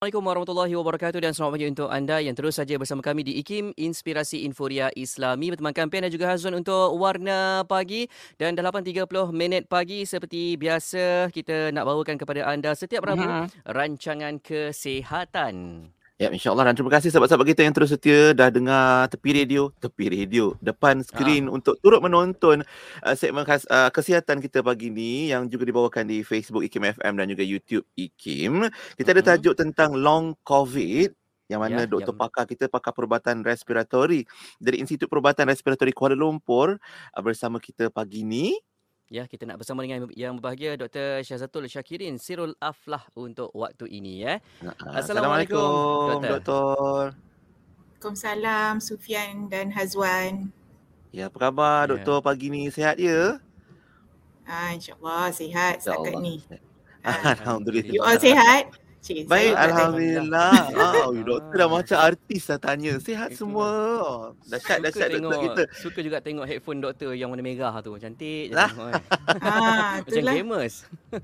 Assalamualaikum warahmatullahi wabarakatuh dan selamat pagi untuk anda yang terus saja bersama kami di IKIM Inspirasi Inforia Islami berteman Kampian dan juga Hazwan untuk Warna Pagi dan dah 8.30 minit pagi seperti biasa kita nak bawakan kepada anda setiap Rabu uh-huh. rancangan kesihatan. Ya, insyaAllah. Dan terima kasih sahabat-sahabat kita yang terus setia dah dengar tepi radio, tepi radio, depan skrin ha. untuk turut menonton uh, segmen khas, uh, kesihatan kita pagi ni yang juga dibawakan di Facebook IKIM FM dan juga YouTube IKIM. Kita ada tajuk tentang long COVID yang mana ya, doktor yang... pakar kita pakar perubatan respiratori dari Institut Perubatan Respiratori Kuala Lumpur uh, bersama kita pagi ni. Ya, kita nak bersama dengan yang berbahagia Dr. Syazatul Syakirin Sirul Aflah untuk waktu ini ya. Assalamualaikum, Assalamualaikum Doktor. Waalaikumsalam Sufian dan Hazwan. Ya, apa khabar ya. Doktor pagi ni? Sihat ya? Ah, InsyaAllah sihat setakat ni. Alhamdulillah. You all sihat? Cik, Baik, Alhamdulillah. Ah, oh, doktor dah macam artis dah tanya. Sihat semua. Oh, dahsyat, dahsyat doktor kita. Suka juga tengok headphone doktor yang warna merah tu. Cantik. Lah. Tengok, ah, macam gamers.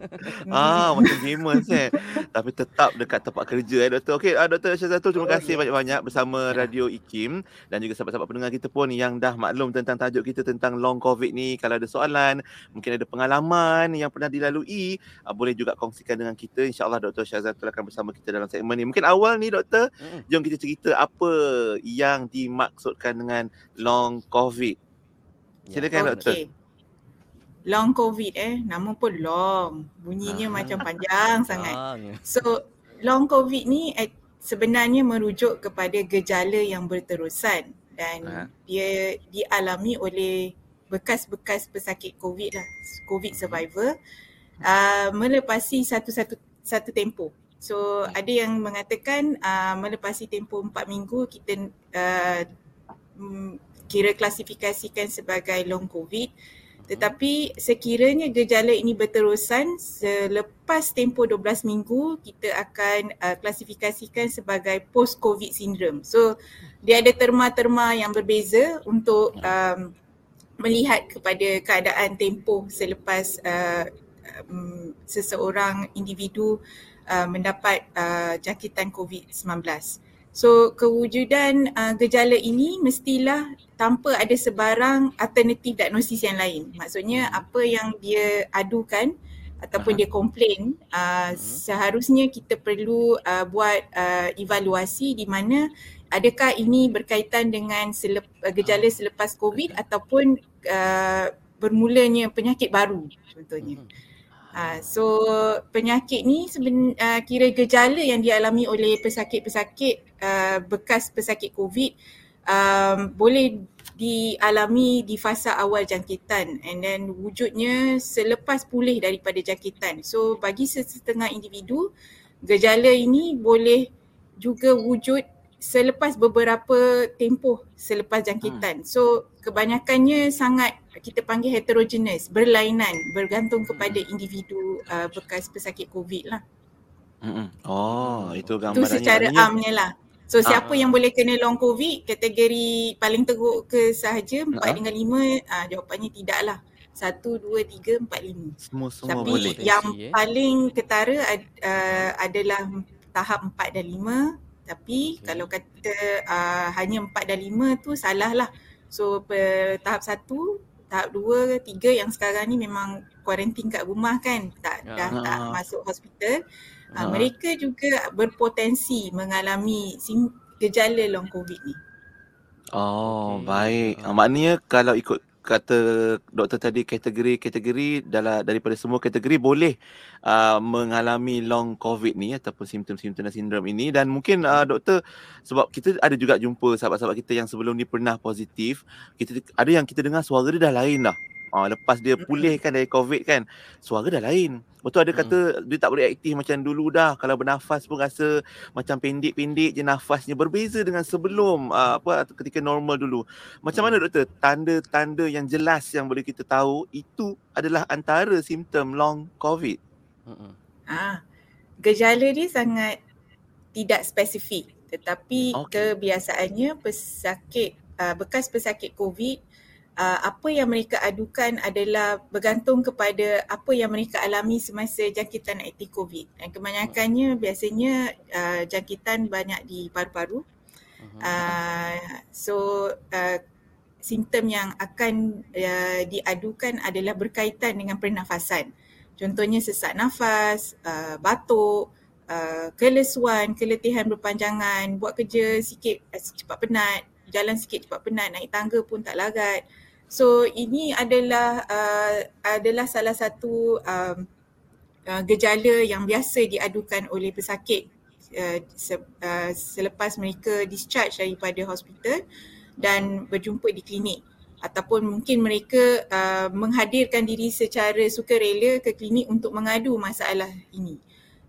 ah, macam gamers eh. Tapi tetap dekat tempat kerja eh doktor. Okey, ah, Doktor Syazatul, terima oh, kasih yeah. banyak-banyak bersama yeah. Radio IKIM. Dan juga sahabat-sahabat pendengar kita pun yang dah maklum tentang tajuk kita tentang long COVID ni. Kalau ada soalan, mungkin ada pengalaman yang pernah dilalui, ah, boleh juga kongsikan dengan kita. InsyaAllah Doktor Syazatul akan bersama kita dalam segmen ni. Mungkin awal ni doktor, hmm. jom kita cerita apa yang dimaksudkan dengan long covid. Silakan okay. doktor. Long covid eh, nama pun long. Bunyinya ah. macam panjang sangat. So long covid ni eh, sebenarnya merujuk kepada gejala yang berterusan dan ah. dia dialami oleh bekas-bekas pesakit covid lah, covid survivor. Uh, melepasi satu-satu satu tempoh. So ada yang mengatakan uh, melepasi tempoh empat minggu kita uh, kira klasifikasikan sebagai long covid. Tetapi sekiranya gejala ini berterusan selepas tempoh 12 minggu kita akan uh, klasifikasikan sebagai post covid syndrome. So dia ada terma-terma yang berbeza untuk um, melihat kepada keadaan tempoh selepas uh, um, seseorang individu uh, mendapat uh, jangkitan COVID-19. So kewujudan uh, gejala ini mestilah tanpa ada sebarang alternatif diagnosis yang lain. Maksudnya apa yang dia adukan ataupun uh-huh. dia komplain uh, uh-huh. seharusnya kita perlu uh, buat uh, evaluasi di mana adakah ini berkaitan dengan selep, uh, gejala selepas COVID ataupun uh, bermulanya penyakit baru contohnya. Uh-huh. Uh, so penyakit ni seben, uh, kira gejala yang dialami oleh pesakit-pesakit uh, bekas pesakit COVID um, boleh dialami di fasa awal jangkitan and then wujudnya selepas pulih daripada jangkitan. So bagi setengah individu gejala ini boleh juga wujud selepas beberapa tempoh selepas jangkitan. Hmm. So kebanyakannya sangat kita panggil heterogeneous, berlainan, bergantung kepada hmm. individu uh, bekas pesakit COVID lah. Hmm. Oh, itu gambarannya. Itu secara amnya lah. So siapa uh yang boleh kena long COVID, kategori paling teruk ke sahaja, 4 uh dengan 5, uh, jawapannya tidak lah. 1, 2, 3, 4, 5. Semua, semua Tapi boleh. yang eh. paling ketara uh, adalah tahap 4 dan 5 tapi okay. kalau kata uh, hanya empat dan lima tu salah lah. So per, tahap satu, tahap dua, tiga yang sekarang ni memang kuarantin kat rumah kan. Tak, ya. dah tak masuk hospital. Uh, mereka juga berpotensi mengalami sim- gejala long covid ni. Oh okay. baik. Uh, maknanya kalau ikut kata doktor tadi kategori-kategori dalam daripada semua kategori boleh uh, mengalami long covid ni ataupun simptom-simptom dan sindrom ini. Dan mungkin uh, doktor sebab kita ada juga jumpa sahabat-sahabat kita yang sebelum ni pernah positif kita ada yang kita dengar suara dia dah lain dah uh, lepas dia pulih kan dari covid kan suara dah lain Betul ada kata hmm. dia tak boleh aktif macam dulu dah. Kalau bernafas pun rasa macam pendek-pendek je nafasnya. Berbeza dengan sebelum uh, apa ketika normal dulu. Macam hmm. mana doktor? Tanda-tanda yang jelas yang boleh kita tahu itu adalah antara simptom long COVID. Hmm. Ah, gejala dia sangat tidak spesifik. Tetapi okay. kebiasaannya pesakit uh, bekas pesakit COVID uh, apa yang mereka adukan adalah bergantung kepada apa yang mereka alami semasa jangkitan aktif COVID. Dan kebanyakannya biasanya uh, jangkitan banyak di paru-paru. Uh, so uh, simptom yang akan uh, diadukan adalah berkaitan dengan pernafasan. Contohnya sesak nafas, uh, batuk, uh, kelesuan, keletihan berpanjangan, buat kerja sikit uh, cepat penat, jalan sikit cepat penat, naik tangga pun tak larat. So ini adalah uh, adalah salah satu um, uh, gejala yang biasa diadukan oleh pesakit uh, se- uh, selepas mereka discharge daripada hospital dan berjumpa di klinik ataupun mungkin mereka uh, menghadirkan diri secara sukarela ke klinik untuk mengadu masalah ini.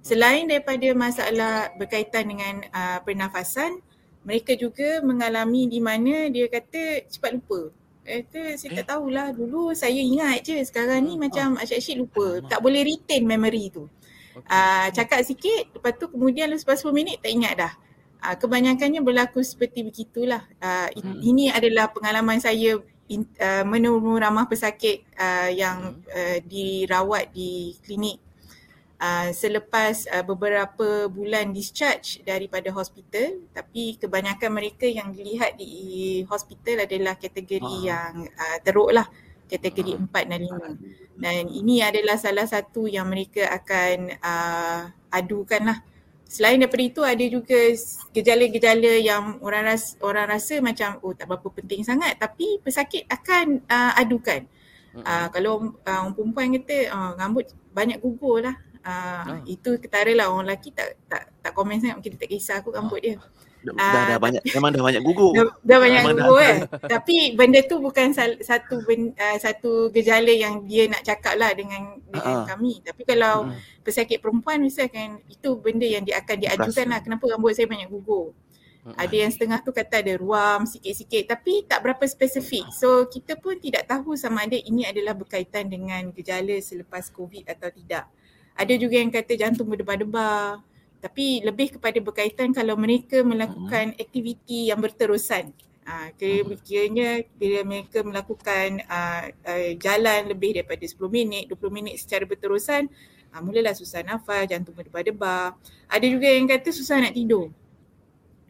Selain daripada masalah berkaitan dengan uh, pernafasan, mereka juga mengalami di mana dia kata cepat lupa. Kata saya eh? tak tahulah dulu saya ingat je sekarang ni hmm. macam oh. asyik-asyik lupa. Tak boleh retain memory tu. Okay. Uh, cakap sikit lepas tu kemudian lepas 10 minit tak ingat dah. Uh, kebanyakannya berlaku seperti begitulah. Uh, hmm. Ini adalah pengalaman saya in, uh, menurut ramah pesakit uh, yang uh, dirawat di klinik uh, selepas uh, beberapa bulan discharge daripada hospital tapi kebanyakan mereka yang dilihat di hospital adalah kategori uh. yang uh, teruk lah. Kategori uh. 4 dan 5 dan ini adalah salah satu yang mereka akan uh, adukan lah. Selain daripada itu ada juga gejala-gejala yang orang rasa, orang rasa macam oh tak berapa penting sangat. Tapi pesakit akan uh, adukan. Uh, kalau uh, orang perempuan kata uh, rambut banyak gugur lah Uh, oh. Itu ketara lah orang lelaki tak tak tak komen sangat mungkin tak kisah aku rambut dia. Dah, uh, dah, dah banyak memang dah banyak gugur. Dah, dah banyak memang gugur dah. eh. Tapi benda tu bukan sal, satu ben, uh, satu gejala yang dia nak cakap lah dengan dengan uh kami. Tapi kalau uh pesakit perempuan misalkan itu benda yang dia akan diajukan lah kenapa rambut saya banyak gugur. uh Ada yang setengah tu kata ada ruam sikit-sikit tapi tak berapa spesifik. So kita pun tidak tahu sama ada ini adalah berkaitan dengan gejala selepas COVID atau tidak. Ada juga yang kata jantung berdebar-debar. Tapi lebih kepada berkaitan kalau mereka melakukan uh-huh. aktiviti yang berterusan. Uh, kiranya bila mereka melakukan uh, uh, jalan lebih daripada 10 minit, 20 minit secara berterusan, uh, mulalah susah nafas, jantung berdebar-debar. Ada juga yang kata susah nak tidur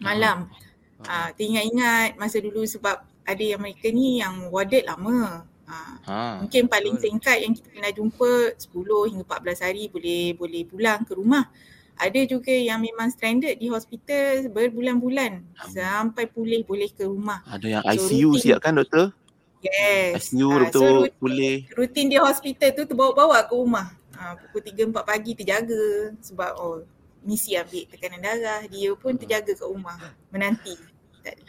malam. Uh, teringat-ingat masa dulu sebab ada yang mereka ni yang warded lama. Ha. ha. Mungkin paling singkat yang kita pernah jumpa 10 hingga 14 hari boleh boleh pulang ke rumah. Ada juga yang memang stranded di hospital berbulan-bulan sampai pulih boleh ke rumah. Ada yang so, ICU rutin, siap kan doktor? Yes. ICU uh, betul so rutin, pulih. Rutin di hospital tu terbawa-bawa ke rumah. Uh, pukul 3 4 pagi terjaga sebab oh misi ambil tekanan darah dia pun terjaga kat rumah menanti.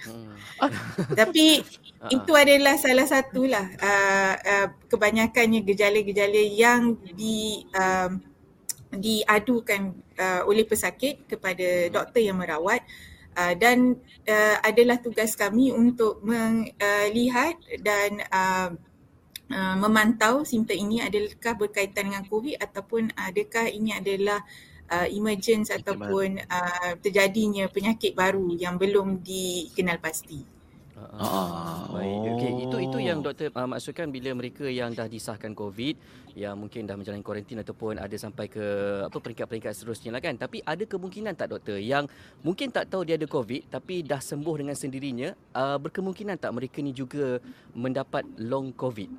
Hmm. Tapi uh-huh. itu adalah salah satulah uh, uh, kebanyakannya gejala-gejala yang di um, diadukan uh, oleh pesakit kepada doktor yang merawat uh, dan uh, adalah tugas kami untuk melihat uh, dan uh, uh, memantau simptom ini adakah berkaitan dengan COVID ataupun adakah ini adalah uh, emergence ataupun uh, terjadinya penyakit baru yang belum dikenal pasti. Ah, ah, baik. Okey, itu itu yang doktor uh, maksudkan bila mereka yang dah disahkan COVID yang mungkin dah menjalani kuarantin ataupun ada sampai ke apa peringkat-peringkat seterusnya lah kan. Tapi ada kemungkinan tak doktor yang mungkin tak tahu dia ada COVID tapi dah sembuh dengan sendirinya, uh, berkemungkinan tak mereka ni juga mendapat long COVID?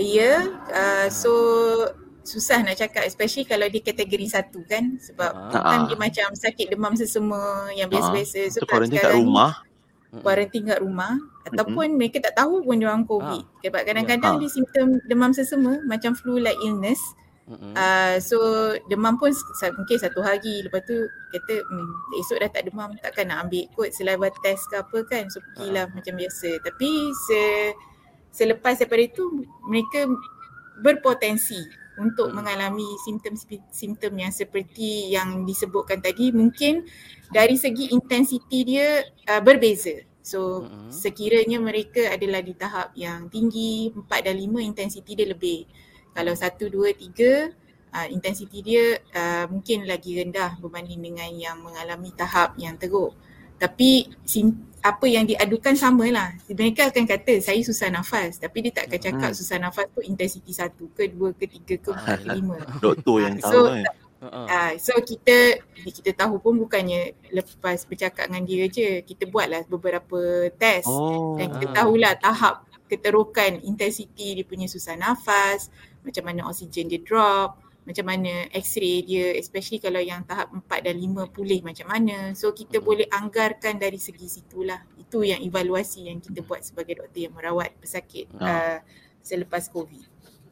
Ya, yeah, uh, so susah nak cakap especially kalau di kategori satu kan sebab uh-huh. kan dia macam sakit demam sesama yang biasa-biasa uh-huh. so kuarantin kat rumah kuarantin kat rumah ataupun uh-huh. mereka tak tahu pun dia orang covid uh-huh. sebab kadang-kadang uh-huh. dia simptom demam sesama macam flu like illness uh, so demam pun mungkin satu hari lepas tu kata hmm, esok dah tak demam takkan nak ambil kot saliva test ke apa kan so pergilah uh-huh. macam biasa tapi se selepas daripada itu mereka berpotensi untuk hmm. mengalami simptom-simptom yang seperti yang disebutkan tadi mungkin dari segi intensiti dia uh, berbeza. So hmm. sekiranya mereka adalah di tahap yang tinggi 4 dan 5 intensiti dia lebih. Kalau 1 2 3 uh, intensiti dia uh, mungkin lagi rendah berbanding dengan yang mengalami tahap yang teruk. Tapi sim, apa yang diadukan samalah. Mereka akan kata saya susah nafas tapi dia tak akan cakap hmm. susah nafas tu intensiti satu ke dua ke tiga ke empat ke lima. Doktor yang uh, tahu so, kan. Uh, so kita kita tahu pun bukannya lepas bercakap dengan dia je kita buatlah beberapa test oh. dan kita tahulah tahap keterukan intensiti dia punya susah nafas macam mana oksigen dia drop macam mana x-ray dia especially kalau yang tahap 4 dan 5 pulih macam mana so kita hmm. boleh anggarkan dari segi situlah itu yang evaluasi yang kita buat sebagai doktor yang merawat pesakit oh. uh, selepas covid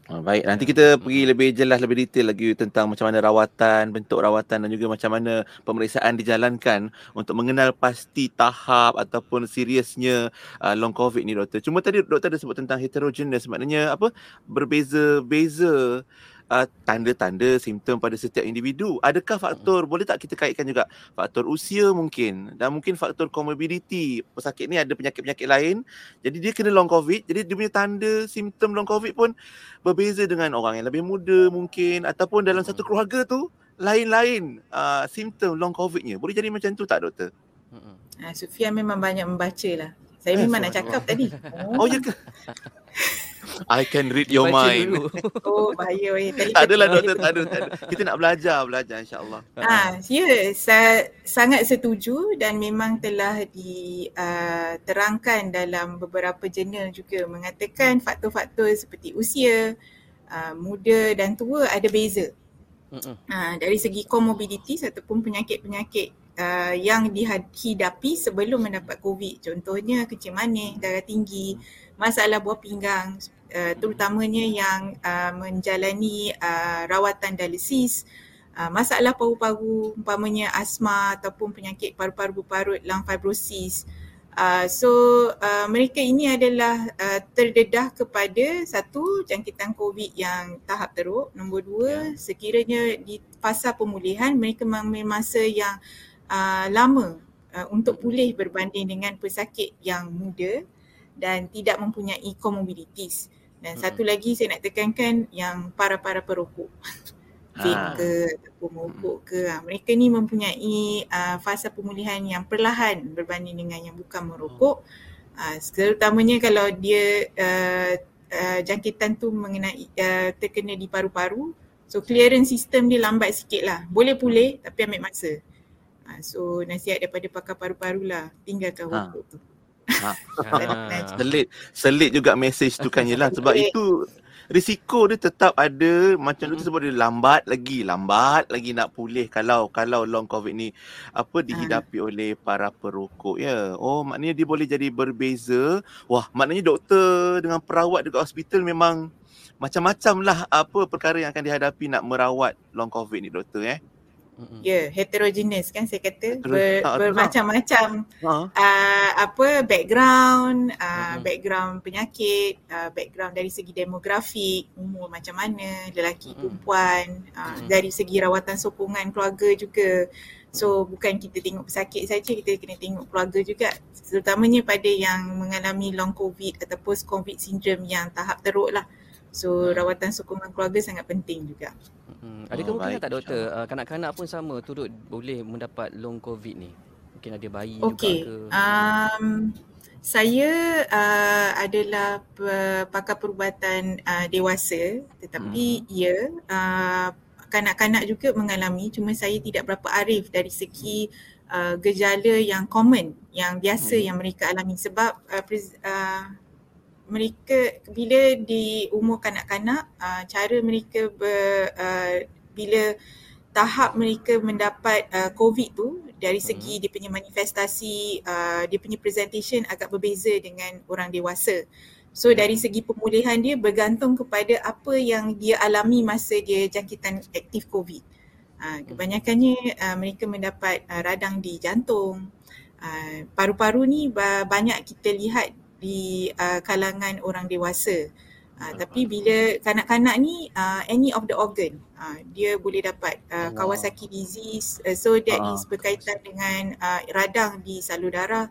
Oh, baik, nanti kita pergi lebih jelas, lebih detail lagi tentang macam mana rawatan, bentuk rawatan dan juga macam mana pemeriksaan dijalankan untuk mengenal pasti tahap ataupun seriusnya uh, long covid ni doktor. Cuma tadi doktor ada sebut tentang heterogeneous, maknanya apa? Berbeza-beza uh, tanda-tanda simptom pada setiap individu. Adakah faktor, hmm. boleh tak kita kaitkan juga faktor usia mungkin dan mungkin faktor comorbidity. Pesakit ni ada penyakit-penyakit lain. Jadi dia kena long covid. Jadi dia punya tanda simptom long covid pun berbeza dengan orang yang lebih muda mungkin ataupun dalam satu hmm. keluarga tu lain-lain uh, simptom long covidnya. Boleh jadi macam tu tak doktor? Hmm. Uh, Sufian memang banyak membaca lah. Saya eh, memang nak cakap tadi. Oh, oh ya ke? I can read your Baca mind. Dulu. Oh, bahaya weh. Tak adalah doktor, tak ada, tak ada. Kita nak belajar, belajar insya-Allah. Ah, ya, yeah, saya sangat setuju dan memang telah diterangkan uh, dalam beberapa jurnal juga mengatakan faktor-faktor seperti usia, uh, muda dan tua ada beza. Uh, dari segi comorbidity ataupun penyakit-penyakit uh, yang dihadapi sebelum mendapat COVID. Contohnya kecil manis, darah tinggi, masalah buah pinggang, uh, terutamanya yang uh, menjalani uh, rawatan dialisis, uh, masalah paru-paru, umpamanya asma ataupun penyakit paru-paru parut, lung fibrosis. Uh, so uh, mereka ini adalah uh, terdedah kepada satu jangkitan COVID yang tahap teruk. Nombor dua, ya. sekiranya di fasa pemulihan mereka mengambil masa yang uh, lama uh, untuk pulih berbanding dengan pesakit yang muda dan tidak mempunyai comorbidities. Dan hmm. satu lagi saya nak tekankan yang para-para perokok. Vape ha. ke ataupun merokok ke. Ha, mereka ni mempunyai uh, fasa pemulihan yang perlahan berbanding dengan yang bukan merokok. Uh, terutamanya kalau dia uh, uh, jangkitan tu mengenai uh, terkena di paru-paru. So clearance system dia lambat sikit lah. Boleh pulih tapi ambil masa. Uh, so nasihat daripada pakar paru-paru lah. Tinggalkan ha. rokok tu. Ha. selit selit juga message tu kan yelah. Sebab itu risiko dia tetap ada. Macam tu sebab dia lambat lagi lambat lagi nak pulih kalau kalau long covid ni apa dihadapi ha. oleh para perokok. Ya. Oh maknanya dia boleh jadi berbeza. Wah maknanya doktor dengan perawat dekat hospital memang macam-macam lah apa perkara yang akan dihadapi nak merawat long covid ni doktor eh Ya, yeah, heterogeneous kan saya kata Ber, bermacam-macam uh. Uh, apa background, uh, background penyakit, uh, background dari segi demografi, umur macam mana, lelaki perempuan, uh, dari segi rawatan sokongan keluarga juga. So bukan kita tengok pesakit saja, kita kena tengok keluarga juga. Terutamanya pada yang mengalami long covid atau post covid syndrome yang tahap teruk lah. So rawatan sokongan keluarga sangat penting juga. Hmm. Ada oh, kemungkinan tak doktor uh, kanak-kanak pun sama turut boleh mendapat long covid ni? Mungkin ada bayi okay. juga ke? Um, saya uh, adalah pakar perubatan uh, dewasa tetapi hmm. ya uh, kanak-kanak juga mengalami cuma saya tidak berapa arif dari segi uh, gejala yang common yang biasa hmm. yang mereka alami sebab uh, uh, mereka bila di umur kanak-kanak uh, cara mereka ber, uh, bila tahap mereka mendapat uh, covid tu dari segi hmm. dia punya manifestasi uh, dia punya presentation agak berbeza dengan orang dewasa so dari hmm. segi pemulihan dia bergantung kepada apa yang dia alami masa dia jangkitan aktif covid uh, kebanyakannya uh, mereka mendapat uh, radang di jantung uh, paru-paru ni banyak kita lihat di uh, kalangan orang dewasa. Uh, tapi bila kanak-kanak ni uh, any of the organ uh, dia boleh dapat uh, Kawasaki disease uh, so that uh. is berkaitan dengan uh, radang di salur darah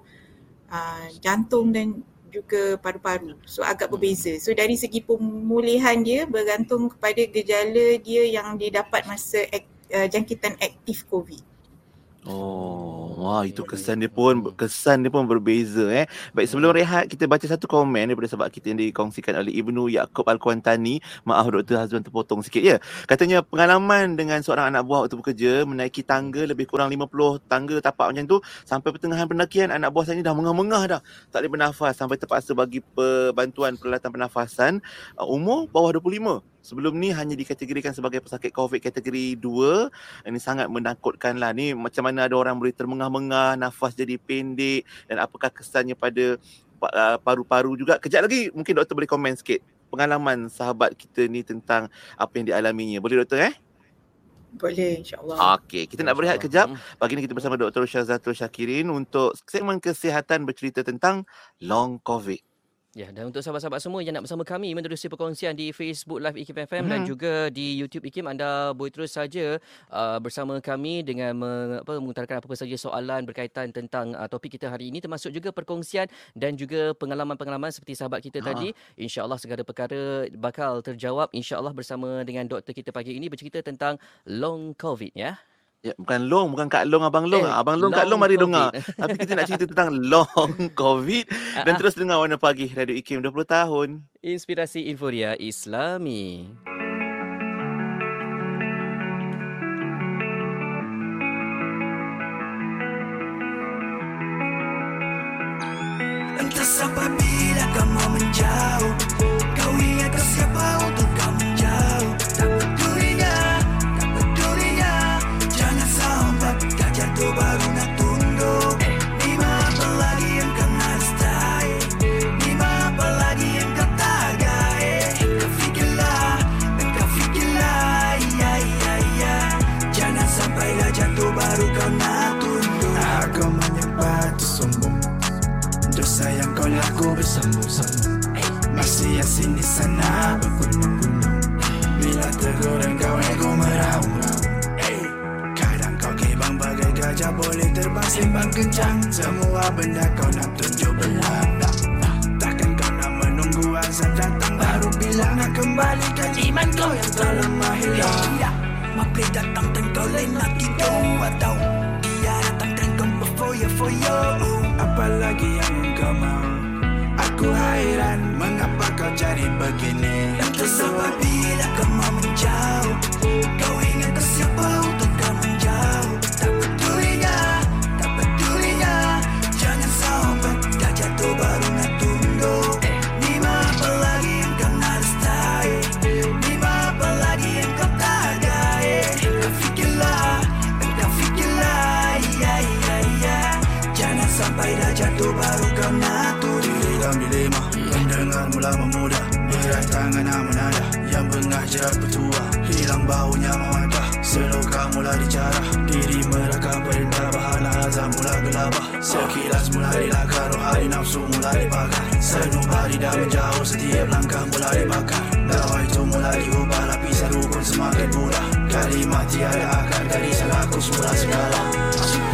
uh, jantung dan juga paru-paru so agak hmm. berbeza so dari segi pemulihan dia bergantung kepada gejala dia yang dia dapat masa ak- uh, jangkitan aktif covid Oh, Wah, itu kesan dia pun kesan dia pun berbeza eh. Baik sebelum rehat kita baca satu komen daripada sebab kita yang dikongsikan oleh Ibnu Yaakob Al-Kuantani. Maaf Dr. Hazwan terpotong sikit ya. Katanya pengalaman dengan seorang anak buah waktu bekerja menaiki tangga lebih kurang 50 tangga tapak macam tu sampai pertengahan pendakian anak buah saya ni dah mengah-mengah dah. Tak boleh bernafas sampai terpaksa bagi bantuan peralatan pernafasan uh, umur bawah 25 sebelum ni hanya dikategorikan sebagai pesakit COVID kategori 2. Ini sangat menakutkan lah. Ni macam mana ada orang boleh termengah-mengah, nafas jadi pendek dan apakah kesannya pada uh, paru-paru juga. Kejap lagi mungkin doktor boleh komen sikit pengalaman sahabat kita ni tentang apa yang dialaminya. Boleh doktor eh? Boleh insyaAllah. Okey, kita nak berehat kejap. Pagi ni kita bersama Dr. Syazatul Syakirin untuk segmen kesihatan bercerita tentang long COVID. Ya, dan untuk sahabat-sahabat semua yang nak bersama kami menerusi perkongsian di Facebook Live IKIM FM hmm. dan juga di YouTube IKIM, anda boleh terus saja uh, bersama kami dengan me, apa, mengutarakan apa-apa saja soalan berkaitan tentang uh, topik kita hari ini termasuk juga perkongsian dan juga pengalaman-pengalaman seperti sahabat kita ha. tadi. InsyaAllah segala perkara bakal terjawab insyaAllah bersama dengan doktor kita pagi ini bercerita tentang long COVID ya. Ya, bukan long, bukan Kak Long, Abang Long. Eh, Abang Long, Kak Long mari dengar. Tapi kita nak cerita tentang long COVID. Dan terus dengar Warna Pagi, Radio IKIM 20 tahun. Inspirasi Inforia Islami. Entah sampai bila bersambung-sambung Masih yang sini sana. Bergunung-gunung Bila tegur dan kau ego meraung-raung gajah boleh terbang sembang kencang. Semua benda kau nak tunjuk belah. Takkan kau nak menunggu azab datang Baru bilang nak kembalikan iman kau yang telah lama hilang. Tidak, mapi datang dan kau lain nak gitu Atau? Dia datang dan kau berfoya foya Apalagi yang kau Aku hairan mengapa kau jadi begini? Entah sebab bila kau jerat petua Hilang baunya memadah Seluka mula dicara Diri merakam perintah Bahala azam mula gelabah. Sekilas mula dilakar Rohani nafsu mula dibakar. Senyum hari dah menjauh Setiap langkah mula dibakar. Dawa itu mula diubah Lapisan rukun semakin mudah Kalimat tiada akar Dari salahku semula segala. See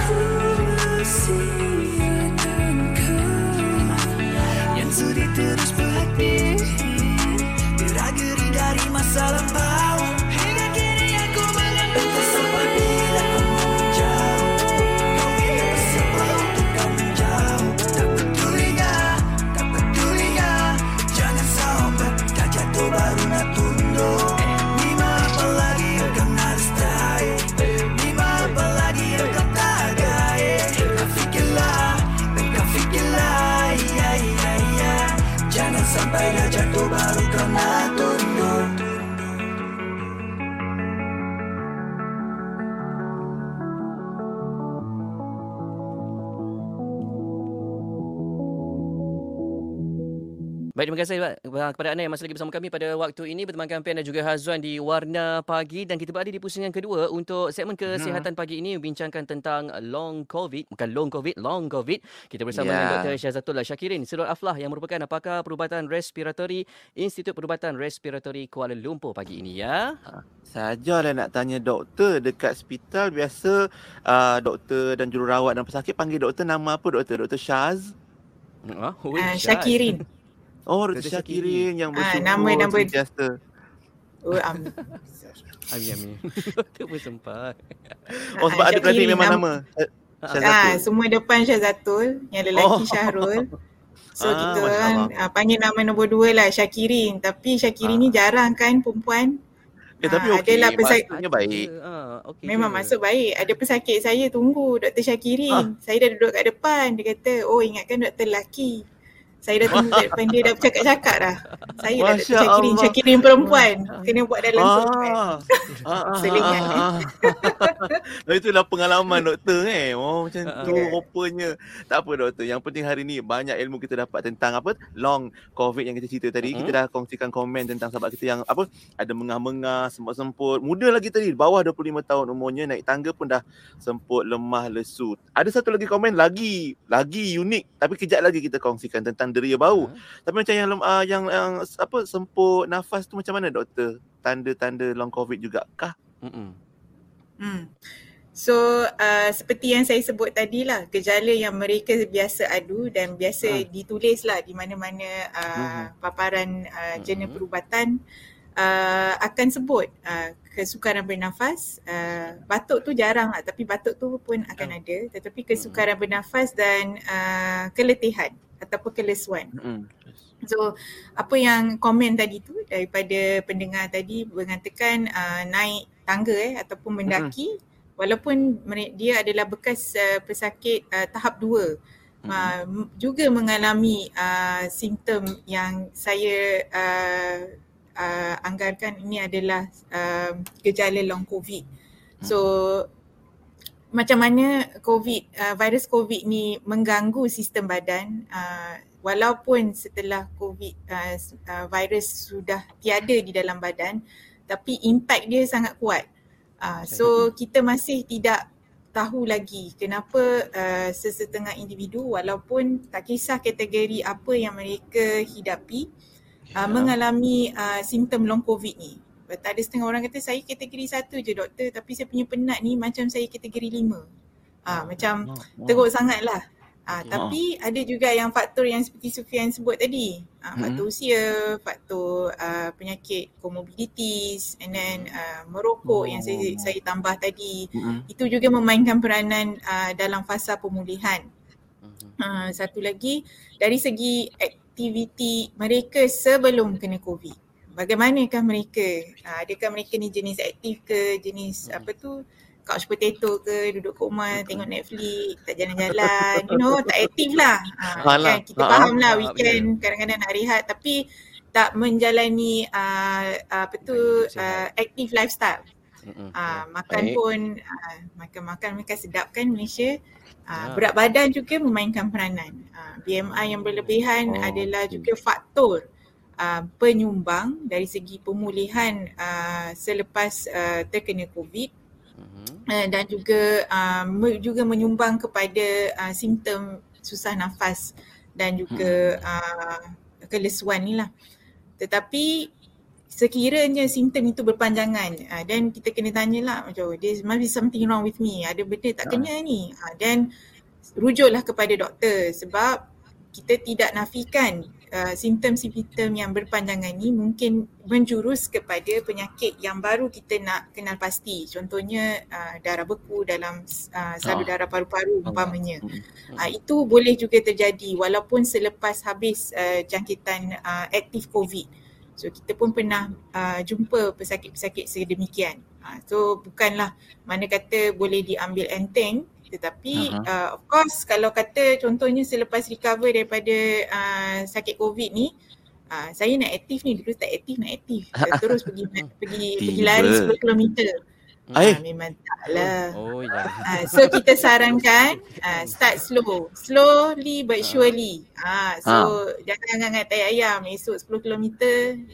Baik, terima kasih kepada anda yang masih lagi bersama kami pada waktu ini bertemankan Pian dan juga Hazwan di Warna Pagi dan kita berada di pusingan kedua untuk segmen kesihatan pagi ini membincangkan tentang long COVID, bukan long COVID, long COVID. Kita bersama yeah. dengan Dr. Syazatul Syakirin, Sirul Aflah yang merupakan pakar perubatan respiratori Institut Perubatan Respiratori Kuala Lumpur pagi ini ya. Ha, sajalah nak tanya doktor dekat hospital biasa uh, doktor dan jururawat dan pesakit panggil doktor nama apa doktor? Doktor Syaz? Uh, uh, Syakirin. Oh, Dr. Syakirin yang bersyukur ah, nama, nama. sentiasa. Oh, amin. amin, amin. Tu pun sempat. Oh, sebab ada kredit memang nama. Ah, semua depan Syazatul, yang lelaki oh. Syahrul. So ah, kita kan uh, panggil nama nombor dua lah Syakirin. Tapi Syakirin ah. ni jarang kan perempuan. Eh, tapi uh, okey, maksudnya baik. Okay Memang je. masuk baik. Ada pesakit saya tunggu Dr. Syakirin. Saya dah duduk kat depan. Dia kata, oh ingatkan doktor lelaki. Saya dah tunggu depan dia dah bercakap-cakap dah. Saya dah Dr. Syakirin. Syakirin perempuan. Kena buat dalam ah. kan. Ah, Selingan. Ah, ah, ah. Itulah pengalaman doktor eh. Oh macam tu okay. rupanya. Tak apa doktor. Yang penting hari ni banyak ilmu kita dapat tentang apa long covid yang kita cerita tadi. Uh-huh. Kita dah kongsikan komen tentang sahabat kita yang apa ada mengah-mengah, semput-semput. Muda lagi tadi. Bawah 25 tahun umurnya naik tangga pun dah semput, lemah, lesu. Ada satu lagi komen lagi lagi unik. Tapi kejap lagi kita kongsikan tentang deria bau. Uh-huh. Tapi macam yang uh, yang yang apa semput nafas tu macam mana doktor? Tanda-tanda long covid juga kah? Hmm. Hmm. So uh, seperti yang saya sebut tadi lah gejala yang mereka biasa adu dan biasa hmm. ditulis lah di mana-mana uh, hmm. paparan uh, jurnal hmm. perubatan uh, akan sebut uh, kesukaran bernafas, uh, batuk tu jarang lah tapi batuk tu pun akan hmm. ada tetapi kesukaran hmm. bernafas dan uh, keletihan ataupun kelesuan. Hmm. So apa yang komen tadi tu daripada pendengar tadi mengatakan uh, naik tangga eh ataupun mendaki mm-hmm. walaupun dia adalah bekas uh, pesakit uh, tahap 2 mm-hmm. uh, juga mengalami uh, simptom yang saya uh, uh, anggarkan ini adalah uh, gejala long covid. Mm-hmm. Macam mana covid uh, virus covid ni mengganggu sistem badan uh, walaupun setelah covid uh, uh, virus sudah tiada di dalam badan tapi impact dia sangat kuat. Uh, so kita masih tidak tahu lagi kenapa uh, sesetengah individu walaupun tak kisah kategori apa yang mereka hidapi uh, mengalami uh, simptom long covid ni. Tak ada setengah orang kata saya kategori satu je doktor tapi saya punya penat ni macam saya kategori lima. Ah, uh, macam teruk sangat lah. Ah, ya. tapi ada juga yang faktor yang seperti Sufian sebut tadi. Ah, faktor hmm. usia, faktor uh, penyakit comorbidities and then uh, merokok oh. yang saya saya tambah tadi. Hmm. Itu juga memainkan peranan uh, dalam fasa pemulihan. Hmm. Uh, satu lagi dari segi aktiviti mereka sebelum kena COVID. Bagaimanakah mereka? Uh, adakah mereka ni jenis aktif ke, jenis hmm. apa tu? couch potato ke? Duduk kat rumah tengok Netflix tak jalan-jalan. You know tak aktif lah. Ha, kan? kita ha, faham lah weekend. kadang-kadang nak rehat tapi tak menjalani uh, apa tu uh, active lifestyle. Uh, makan Baik. pun uh, makan-makan mereka sedap kan Malaysia? Uh, ya. berat badan juga memainkan peranan. Uh, BMI yang berlebihan oh, adalah juga faktor Uh, penyumbang dari segi pemulihan uh, selepas uh, terkena COVID uh, dan juga uh, juga menyumbang kepada uh, simptom susah nafas dan juga uh, kelesuan ni lah. Tetapi sekiranya simptom itu berpanjangan uh, dan kita kena tanyalah macam there must be something wrong with me. Ada benda tak kena ni. Uh, dan rujuklah kepada doktor sebab kita tidak nafikan uh, simptom-simptom yang berpanjangan ni mungkin menjurus kepada penyakit yang baru kita nak kenal pasti. Contohnya uh, darah beku dalam uh, salur ah. darah paru-paru umpamanya. Uh, itu boleh juga terjadi walaupun selepas habis uh, jangkitan uh, aktif COVID. So kita pun pernah uh, jumpa pesakit-pesakit sedemikian. Uh, so bukanlah mana kata boleh diambil enteng tetapi uh-huh. uh, of course kalau kata contohnya selepas recover daripada uh, sakit covid ni uh, saya nak aktif ni dulu tak aktif nak aktif. Terus pergi pergi pergi lari 10 kilometer Uh, memang tak lah. Oh, ya. Uh, so kita sarankan uh, start slow. Slowly but surely. Uh, so uh. jangan angkat tai ayam. Esok 10 km.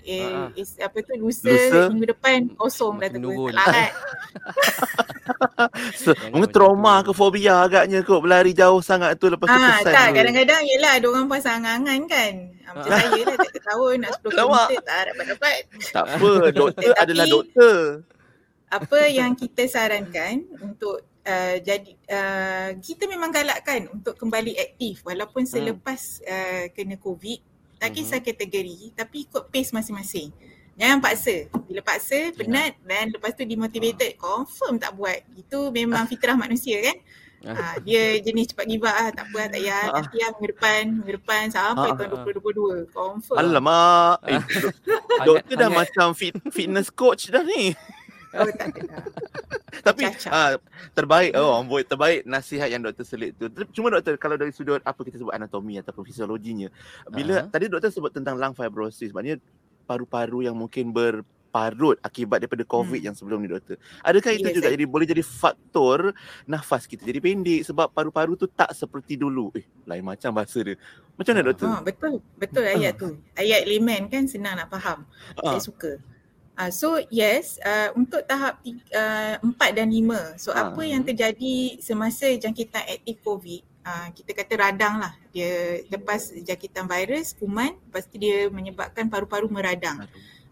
Eh, uh. is, apa tu lusa, lusa, minggu depan kosong dah terus. Lahat. so, mungkin trauma ke fobia agaknya kot berlari jauh sangat tu lepas tu kesan. Tak, kadang-kadang yelah ada orang pasang angan kan. Macam saya lah tak tahu nak 10 km tak dapat-dapat. Tak apa, doktor adalah doktor apa yang kita sarankan untuk uh, jadi uh, kita memang galakkan untuk kembali aktif walaupun hmm. selepas uh, kena covid tak kisah hmm. kategori tapi ikut pace masing-masing jangan paksa bila paksa ya. penat dan lepas tu demotivated confirm tak buat itu memang fitrah manusia kan Ha, dia jenis cepat give up lah. Tak apa lah, tak payah. Nanti lah minggu depan, minggu depan sampai tahun 2022. Confirm. Alamak. Eh, doktor dah macam fit, fitness coach dah ni. Oh, tak ada dah. Tapi uh, terbaik oh amboi terbaik nasihat yang doktor selit tu. Cuma doktor kalau dari sudut apa kita sebut anatomi ataupun fisiologinya. Bila uh-huh. tadi doktor sebut tentang lung fibrosis maknanya paru-paru yang mungkin berparut akibat daripada covid hmm. yang sebelum ni doktor. Adakah itu yes, juga I... jadi boleh jadi faktor nafas kita jadi pendek sebab paru-paru tu tak seperti dulu. Eh lain macam bahasa dia. Macam mana doktor? Ha, betul. Betul ayat tu. Ayat layman kan senang nak faham. Uh. Saya suka. Uh, so yes, uh, untuk tahap uh, 4 dan 5. So uh. apa yang terjadi semasa jangkitan aktif COVID, uh, kita kata radang lah. Dia lepas jangkitan virus, kuman, lepas tu dia menyebabkan paru-paru meradang.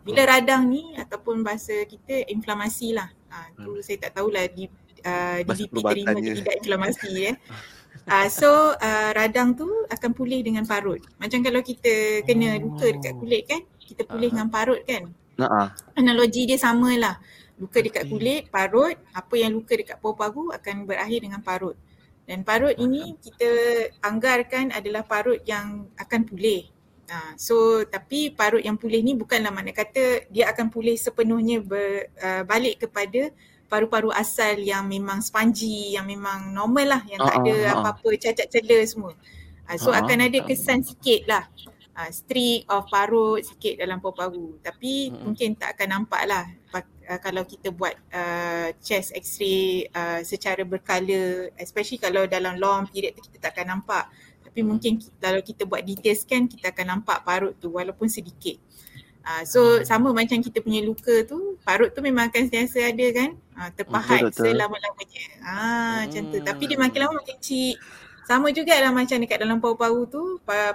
Bila radang ni ataupun bahasa kita inflamasi lah. Uh, tu hmm. saya tak tahulah di uh, DDP terima ke tidak inflamasi eh. Uh, so uh, radang tu akan pulih dengan parut. Macam kalau kita kena luka dekat kulit kan, kita pulih uh. dengan parut kan. Uh-huh. Analogi dia sama lah. Luka dekat kulit, parut, apa yang luka dekat paru-paru akan berakhir dengan parut. Dan parut ini kita anggarkan adalah parut yang akan pulih. Ha, so tapi parut yang pulih ni bukanlah makna kata dia akan pulih sepenuhnya ber, uh, balik kepada paru-paru asal yang memang spongy, yang memang normal lah, yang uh-huh. tak ada apa-apa cacat celah semua. Ha, so uh-huh. akan ada kesan sikit lah uh, streak of parut sikit dalam paru-paru tapi hmm. mungkin tak akan nampak lah uh, kalau kita buat uh, chest x-ray uh, secara berkala. Especially kalau dalam long period tu kita tak akan nampak. Tapi hmm. mungkin kalau kita buat detail scan kita akan nampak parut tu walaupun sedikit. Uh, so sama macam kita punya luka tu parut tu memang akan sentiasa ada kan? Uh, terpahat selama-lamanya. Ah hmm. macam tu. Tapi dia makin lama makin kecil sama juga lah macam dekat dalam paru-paru tu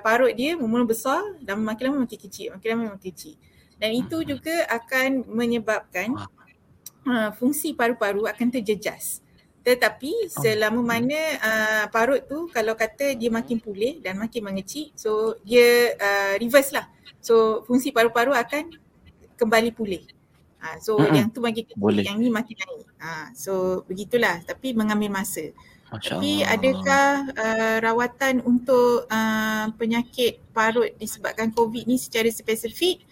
parut dia mula besar dan makin lama makin kecil makin lama makin kecil. Dan itu hmm. juga akan menyebabkan uh, fungsi paru-paru akan terjejas. Tetapi selama mana uh, parut tu kalau kata dia makin pulih dan makin mengecil so dia uh, reverse lah. So fungsi paru-paru akan kembali pulih. Uh, so mm-hmm. yang tu makin kecil yang ni makin naik. Uh, so begitulah. Tapi mengambil masa tapi adakah uh, rawatan untuk uh, penyakit parut disebabkan COVID ni secara spesifik?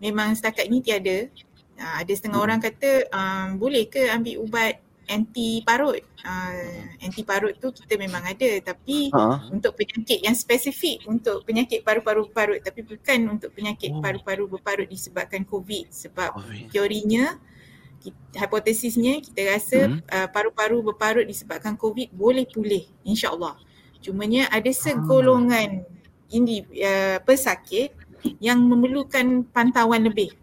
Memang setakat ini tiada. Uh, ada setengah hmm. orang kata um, boleh ke ambil ubat anti parut? Uh, anti parut tu kita memang ada tapi ha? untuk penyakit yang spesifik untuk penyakit paru-paru berparut tapi bukan untuk penyakit oh. paru-paru berparut disebabkan COVID sebab COVID. teorinya hipotesisnya kita rasa hmm. uh, paru-paru berparut disebabkan COVID boleh pulih insyaAllah. Cumanya ada segolongan ini uh, pesakit yang memerlukan pantauan lebih.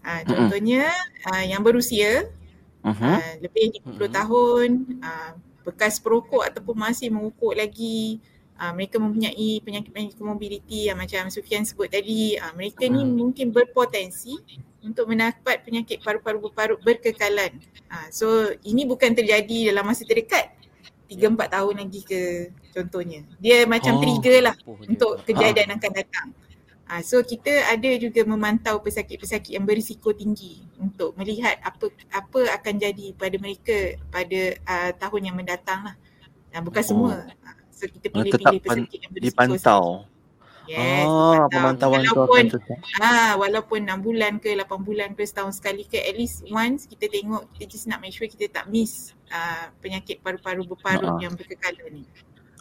Uh, contohnya uh, yang berusia uh-huh. uh, lebih 20 uh-huh. tahun, uh, bekas perokok ataupun masih mengukur lagi, uh, mereka mempunyai penyakit-penyakit komorbiditi yang macam Sufian sebut tadi, uh, mereka ni mungkin berpotensi untuk mendapat penyakit paru-paru berparut berkekalan. Ha, so ini bukan terjadi dalam masa terdekat. 3-4 tahun lagi ke contohnya. Dia macam oh, trigger lah untuk kejadian ha. akan datang. Ha, so kita ada juga memantau pesakit-pesakit yang berisiko tinggi untuk melihat apa apa akan jadi pada mereka pada uh, tahun yang mendatang lah. Ha, bukan oh. semua. Ha, so kita pilih-pilih pesakit yang berisiko. Dipantau. Yes, ah, pemantauan walaupun, tu ah, walaupun 6 bulan ke 8 bulan ke setahun sekali ke at least once kita tengok kita just nak make sure kita tak miss uh, penyakit paru-paru berparut ah. yang berkekalan ni.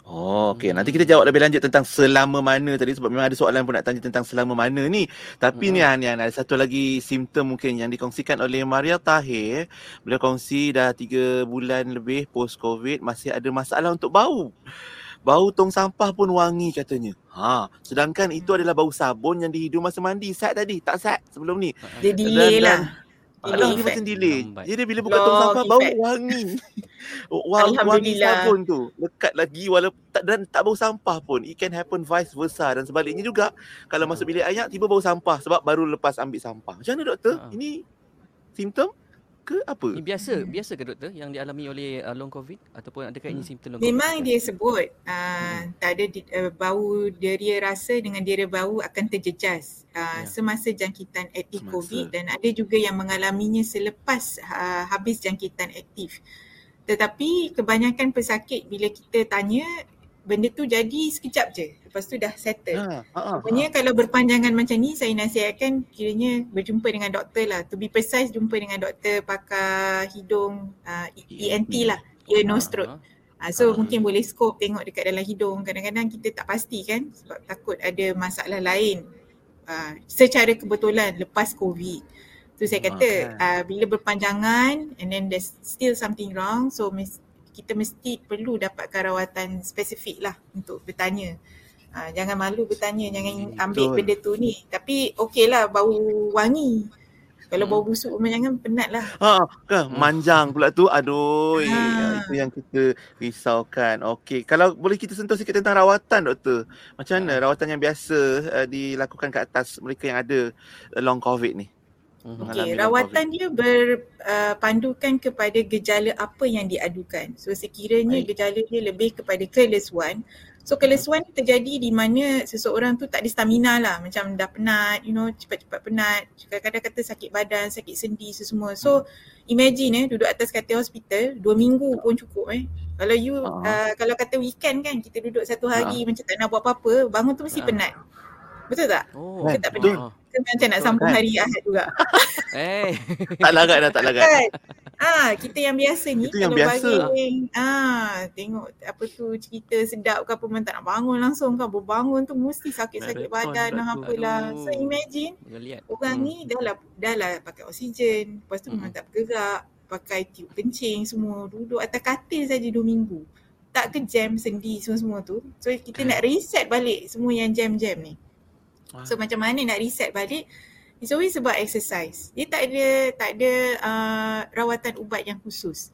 Oh, okay. Nanti kita jawab lebih lanjut tentang selama mana tadi sebab memang ada soalan pun nak tanya tentang selama mana ni. Tapi hmm. ni Anian, ada satu lagi simptom mungkin yang dikongsikan oleh Maria Tahir. Beliau kongsi dah 3 bulan lebih post COVID masih ada masalah untuk bau. Bau tong sampah pun wangi katanya. Ha, sedangkan itu adalah bau sabun yang dihidung masa mandi. Sat tadi, tak sat sebelum ni. Dia delay lah. Alah, dia macam delay. Jadi bila buka tong sampah bau wangi. wangi, wangi sabun tu lekat lagi walaupun tak dan tak bau sampah pun. It can happen vice versa dan sebaliknya juga. Kalau masuk bilik ayak tiba bau sampah sebab baru lepas ambil sampah. Macam mana doktor? Ha. Ini simptom? Ke apa? Ini biasa, hmm. biasa ke doktor yang dialami oleh uh, long covid ataupun adakah ini hmm. simptom long Memang COVID? dia sebut uh, hmm. tak ada di, uh, bau deria rasa dengan deria bau akan terjejas uh, ya. semasa jangkitan aktif semasa. covid dan ada juga yang mengalaminya selepas uh, habis jangkitan aktif. Tetapi kebanyakan pesakit bila kita tanya benda tu jadi sekejap je. Lepas tu dah settle. Ha, ha, ha, ha. kalau berpanjangan macam ni saya nasihatkan kiranya berjumpa dengan doktor lah. To be precise jumpa dengan doktor pakar hidung uh, ENT lah. Ear nose throat. Uh, so uh mungkin boleh scope tengok dekat dalam hidung. Kadang-kadang kita tak pasti kan sebab takut ada masalah lain uh, secara kebetulan lepas COVID. So saya kata okay. uh, bila berpanjangan and then there's still something wrong so mis- kita mesti perlu dapatkan rawatan spesifik lah untuk bertanya. Ha, jangan malu bertanya, jangan ambil Betul. benda tu ni. Tapi okey lah bau wangi. Kalau hmm. bau busuk memang jangan penat lah. Ha, kan? Hmm. Manjang pula tu. Aduh, ha. itu yang kita risaukan. Okey, kalau boleh kita sentuh sikit tentang rawatan doktor. Macam mana ha. rawatan yang biasa uh, dilakukan ke atas mereka yang ada uh, long covid ni? Mhm. Okey, rawatan dia berpandukan uh, kepada gejala apa yang diadukan. So sekiranya Baik. gejala dia lebih kepada careless one. So careless one ni terjadi di mana seseorang tu tak ada stamina lah. Macam dah penat, you know, cepat-cepat penat. Kadang-kadang kata sakit badan, sakit sendi semua. So imagine eh duduk atas katil hospital dua minggu pun cukup eh. Kalau you, uh-huh. uh, kalau kata weekend kan kita duduk satu hari uh-huh. macam tak nak buat apa-apa, bangun tu mesti uh-huh. penat. Betul tak? Oh, Kita tak betul. Kita macam nak sambung kan? hari Ahad juga. eh. tak lagat dah, tak lagat. Kan? Ah, kita yang biasa ni Itu yang kalau biasa. bagi ah tengok apa tu cerita sedap ke apa memang tak nak bangun langsung kan berbangun tu mesti sakit-sakit badan dan apalah. So imagine orang hmm. ni dah lah dah lah pakai oksigen, lepas tu hmm. memang tak bergerak, pakai tiup kencing semua, duduk atas katil saja dua minggu. Tak ke jam sendi semua-semua tu. So kita nak reset balik semua yang jam-jam ni. So macam mana nak reset balik? It's always about exercise. Dia tak ada tak ada uh, rawatan ubat yang khusus.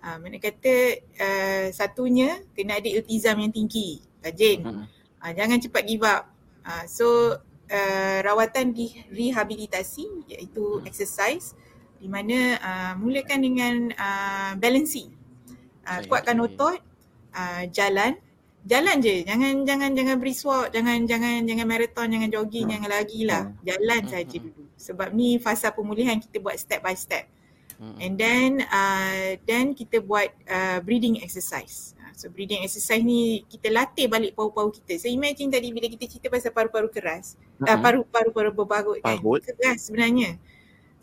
Uh, mana kata uh, satunya kena ada iltizam yang tinggi, rajin. Hmm. Uh, jangan cepat give up. Uh, so uh, rawatan di rehabilitasi iaitu hmm. exercise di mana uh, mulakan dengan uh, balancing. Uh, kuatkan otot, uh, jalan, jalan je. Jangan jangan jangan beriswak jangan jangan jangan marathon jangan jogging jangan lagi lah. Hmm. jalan hmm. saja dulu. Sebab ni fasa pemulihan kita buat step by step. Hmm. and then uh, then kita buat uh, breathing exercise. Uh, so breathing exercise ni kita latih balik paru-paru kita. So imagine tadi bila kita cerita pasal paru-paru keras uh, paru-paru paru berbarut kan. Keras sebenarnya.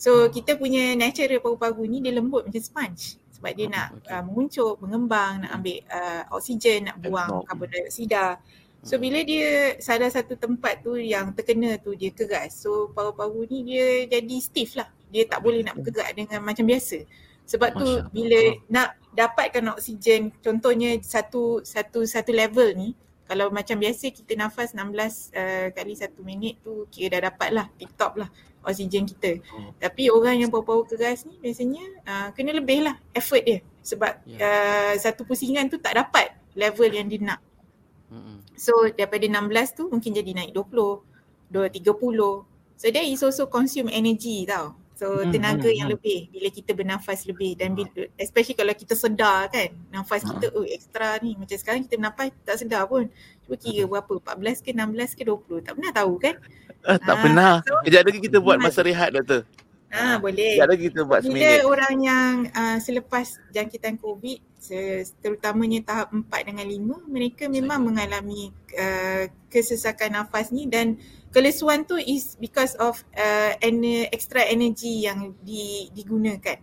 So kita punya natural paru-paru ni dia lembut macam sponge sebab dia nak okay. uh, menguncup, mengembang, nak ambil uh, oksigen, nak buang karbon dioksida. So bila dia salah satu tempat tu yang terkena tu dia keras. So paru-paru ni dia jadi stiff lah. Dia tak boleh nak bergerak dengan macam biasa. Sebab tu bila nak dapatkan oksigen contohnya satu satu satu level ni kalau macam biasa kita nafas 16 uh, kali satu minit tu kira dah dapat lah tip top lah oksigen kita. Hmm. Tapi orang yang paru-paru keras ni biasanya uh, kena lebih lah effort dia sebab yeah. uh, satu pusingan tu tak dapat level yang dia nak. Hmm. So daripada 16 tu mungkin jadi naik 20, 30. So that is also consume energy tau. So hmm, tenaga hmm, yang hmm. lebih bila kita bernafas lebih dan bila, especially kalau kita sedar kan nafas kita oh extra ni macam sekarang kita bernafas tak sedar pun. Cuba kira berapa 14 ke 16 ke 20 tak pernah tahu kan? Uh, tak ha, pernah. So, Kejap lagi kita buat masa rehat doktor. Ah ha, boleh. Lagi kita buat bila seminit. Bila orang yang uh, selepas jangkitan COVID terutamanya tahap 4 dengan 5 mereka memang mengalami uh, kesesakan nafas ni dan kelesuan tu is because of uh, ener- extra energy yang di, digunakan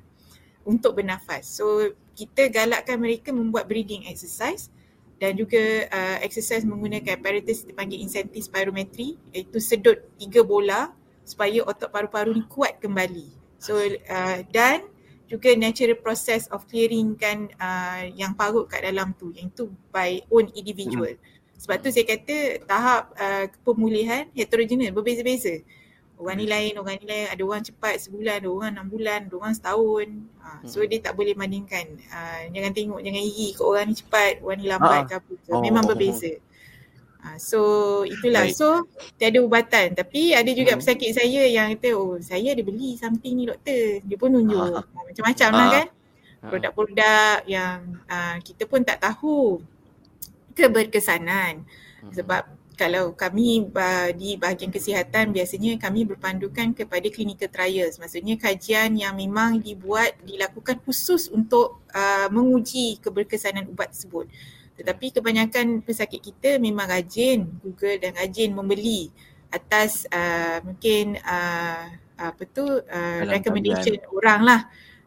untuk bernafas. So kita galakkan mereka membuat breathing exercise dan juga uh, exercise menggunakan apparatus dipanggil incentive spirometry iaitu sedut tiga bola supaya otot paru-paru ni kuat kembali. So uh, dan juga natural process of clearing kan uh, yang parut kat dalam tu yang tu by own individual. Hmm. Sebab tu saya kata tahap uh, pemulihan heterogeneous berbeza-beza. Orang ni lain, orang ni lain. Ada orang cepat sebulan, ada orang enam bulan, ada orang setahun. Uh, so hmm. dia tak boleh bandingkan. Uh, jangan tengok, jangan iri ke orang ni cepat, orang ni lambat ke apa ke. Memang berbeza. Uh, so itulah. So tiada ubatan. Tapi ada juga hmm. pesakit saya yang kata, oh saya ada beli something ni doktor. Dia pun tunjuk. Macam-macam lah kan. Produk-produk yang uh, kita pun tak tahu keberkesanan hmm. sebab kalau kami di bahagian kesihatan biasanya kami berpandukan kepada clinical trials. Maksudnya kajian yang memang dibuat, dilakukan khusus untuk uh, menguji keberkesanan ubat tersebut. Tetapi kebanyakan pesakit kita memang rajin Google dan rajin membeli atas uh, mungkin uh, apa tu uh, recommendation orang lah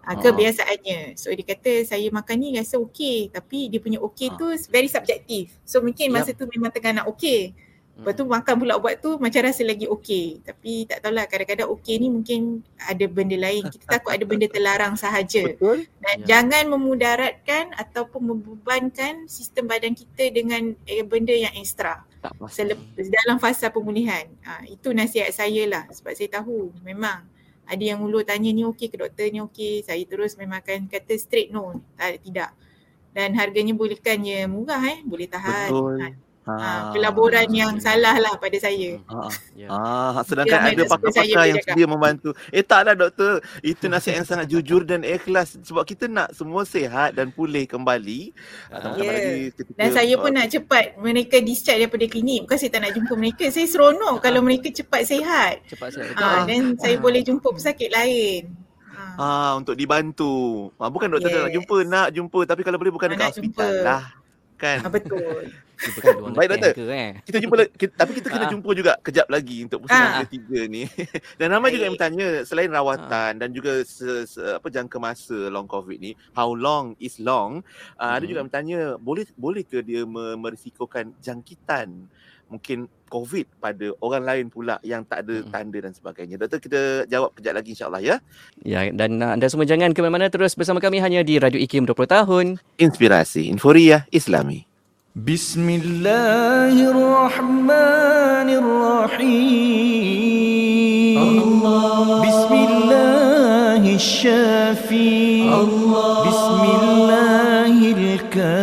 uh, kebiasaannya. So dia kata saya makan ni rasa okey tapi dia punya okey uh. tu very subjektif. So mungkin masa yep. tu memang tengah nak okey. Lepas tu hmm. makan pula ubat tu macam rasa lagi okey. Tapi tak tahulah kadang-kadang okey ni mungkin ada benda lain. Kita takut ada benda terlarang sahaja. Betul. Dan ya. jangan memudaratkan ataupun membebankan sistem badan kita dengan eh, benda yang ekstra. Tak Selep- dalam fasa pemulihan. Ha, itu nasihat saya lah sebab saya tahu memang ada yang ulu tanya ni okey ke doktor ni okey. Saya terus memang akan kata straight no. Tak, tidak. Dan harganya bolehkannya murah eh. Boleh tahan. Betul. Ha, Ha, ha, pelaburan yang salah lah pada saya. Ha, ya. ha, sedangkan Dia ada pakar-pakar yang sedia membantu. Eh taklah doktor, itu nasihat yang sangat jujur dan ikhlas sebab kita nak semua sihat dan pulih kembali. Ha. Yeah. Dan saya pun nak cepat mereka discharge daripada klinik. Bukan saya tak nak jumpa mereka. Saya seronok ha. kalau mereka cepat sihat. Cepat sihat. Ha, dan ha. saya boleh jumpa pesakit lain. Ah ha, untuk dibantu. Ha, bukan doktor yes. nak jumpa, nak jumpa tapi kalau boleh bukan dekat hospital jumpa. lah. Kan? Ha, betul. Baik doktor. Ke, eh? Kita jumpa kita, tapi kita kena ah. jumpa juga kejap lagi untuk pusingan ha. ketiga ni. dan ramai juga yang bertanya selain rawatan ha. dan juga se, se, apa jangka masa long covid ni, how long is long? Uh, hmm. Ada juga yang bertanya boleh boleh ke dia merisikokan jangkitan mungkin COVID pada orang lain pula yang tak ada tanda dan sebagainya. Doktor, kita jawab kejap lagi insyaAllah ya. Ya, dan anda semua jangan ke mana-mana terus bersama kami hanya di Radio IKIM 20 Tahun. Inspirasi, Inforia Islami. Bismillahirrahmanirrahim. Allah. Bismillahirrahmanirrahim. Allah. Bismillahirrahmanirrahim.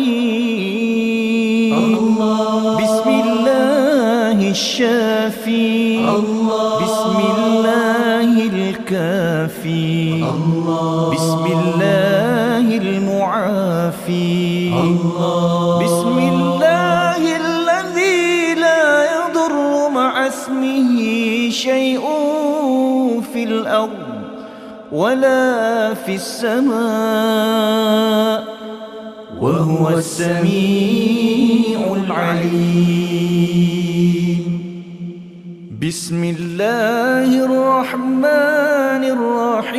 الشافي. الله. بسم الله الكافي. الله. بسم الله المعافي. بسم الله الذي لا يضر مع اسمه شيء في الأرض ولا في السماء. وهو السميع العليم. بسم الله الرحمن الرحيم.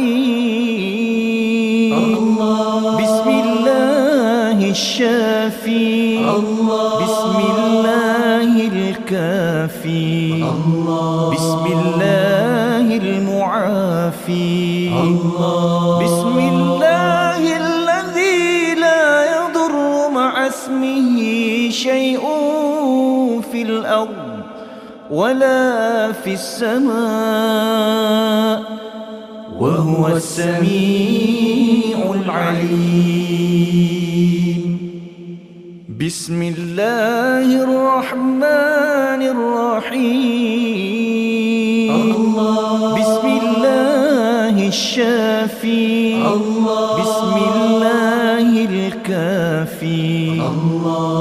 الله. بسم الله الشافي. الله. بسم الله الكافي. الله. بسم الله المعافي. الله. بسم الله الذي لا يضر مع اسمه شيء. ولا في السماء وهو السميع العليم. بسم الله الرحمن الرحيم. الله. بسم الله الشافي. الله. بسم الله الكافي. الله.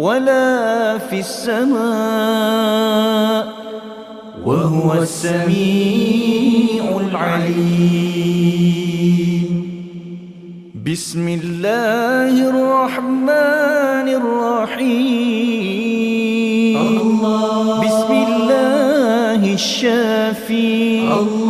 ولا في السماء وهو السميع العليم. بسم الله الرحمن الرحيم. الله. بسم الله الشافي. الله.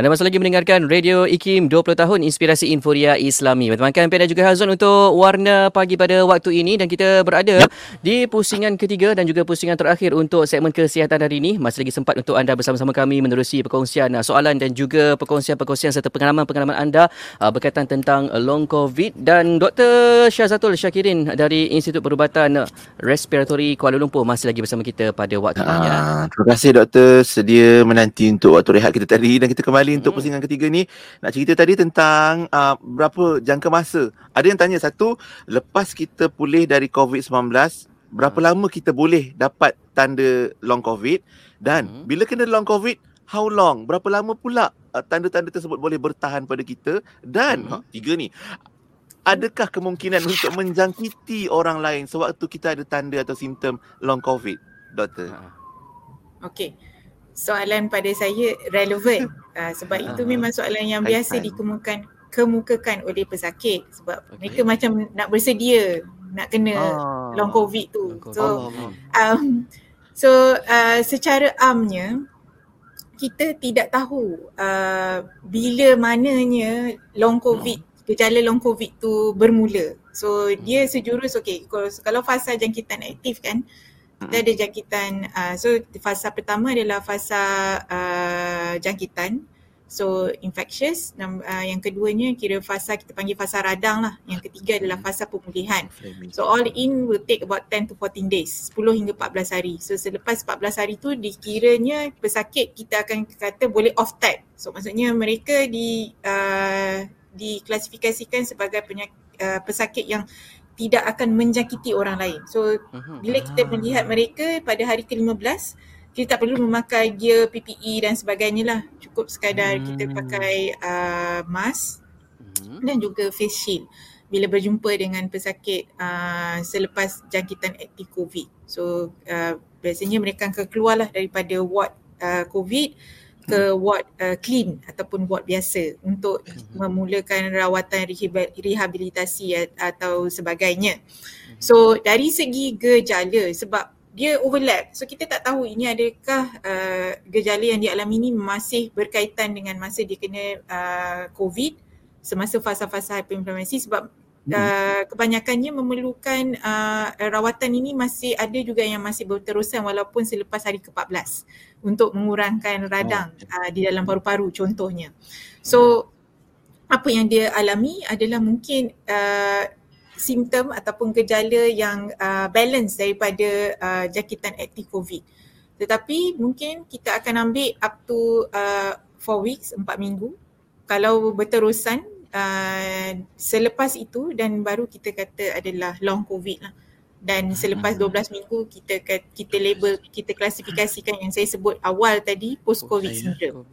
Anda masih lagi mendengarkan Radio IKIM 20 tahun Inspirasi Inforia Islami. Bersama Kampen dan juga Hazon untuk warna pagi pada waktu ini dan kita berada yep. di pusingan ketiga dan juga pusingan terakhir untuk segmen kesihatan hari ini. Masih lagi sempat untuk anda bersama-sama kami menerusi perkongsian uh, soalan dan juga perkongsian-perkongsian serta pengalaman-pengalaman anda uh, berkaitan tentang long COVID dan Dr. Syazatul Syakirin dari Institut Perubatan Respiratory Kuala Lumpur masih lagi bersama kita pada waktu ini. Ah, terima kasih doktor sedia menanti untuk waktu rehat kita tadi dan kita kembali kembali untuk hmm. pusingan ketiga ni nak cerita tadi tentang uh, berapa jangka masa. Ada yang tanya satu, lepas kita pulih dari COVID-19, berapa hmm. lama kita boleh dapat tanda long COVID dan hmm. bila kena long COVID, how long? Berapa lama pula uh, tanda-tanda tersebut boleh bertahan pada kita dan hmm. tiga ni Adakah kemungkinan untuk menjangkiti orang lain sewaktu kita ada tanda atau simptom long COVID, doktor? Okey soalan pada saya relevan uh, sebab uh-huh. itu memang soalan yang biasa dikemukakan kemukakan oleh pesakit sebab okay. mereka macam nak bersedia nak kena oh. long covid tu so um so uh, secara amnya kita tidak tahu uh, bila mananya long covid hmm. gejala long covid tu bermula so dia hmm. sejurus okey kalau fasa jangkitan aktif kan kita ada jangkitan uh, so fasa pertama adalah fasa uh, jangkitan so infectious. Dan uh, yang keduanya kira fasa kita panggil fasa radang lah. Yang ketiga adalah fasa pemulihan. So all in will take about 10 to 14 days 10 hingga 14 hari. So selepas 14 hari tu dikiranya pesakit kita akan kata boleh off tag so maksudnya mereka di uh, diklasifikasikan sebagai penyakit uh, pesakit yang tidak akan menjangkiti orang lain. So mhm. bila kita melihat mereka pada hari ke-15 kita tak perlu memakai gear PPE dan sebagainya lah. Cukup sekadar hmm. kita pakai uh, mask hmm. dan juga face shield bila berjumpa dengan pesakit uh, selepas jangkitan aktif COVID. So uh, biasanya mereka akan keluarlah daripada ward uh, COVID ke ward uh, clean ataupun ward biasa untuk mhm. memulakan rawatan rehabilitasi atau sebagainya. Mhm. So dari segi gejala sebab dia overlap. So kita tak tahu ini adakah uh, gejala yang dialami ini masih berkaitan dengan masa dia kena uh, COVID semasa fasa-fasa hyperinflamasi sebab. Uh, kebanyakannya memerlukan uh, rawatan ini masih ada juga yang masih berterusan walaupun selepas hari ke-14 untuk mengurangkan radang uh, di dalam paru-paru contohnya. So apa yang dia alami adalah mungkin uh, simptom ataupun gejala yang uh, balance daripada uh, jangkitan aktif COVID. Tetapi mungkin kita akan ambil up to uh, 4 weeks, 4 minggu. Kalau berterusan uh, selepas itu dan baru kita kata adalah long covid lah dan selepas 12 hmm. minggu kita kita label kita klasifikasikan yang saya sebut awal tadi post covid syndrome.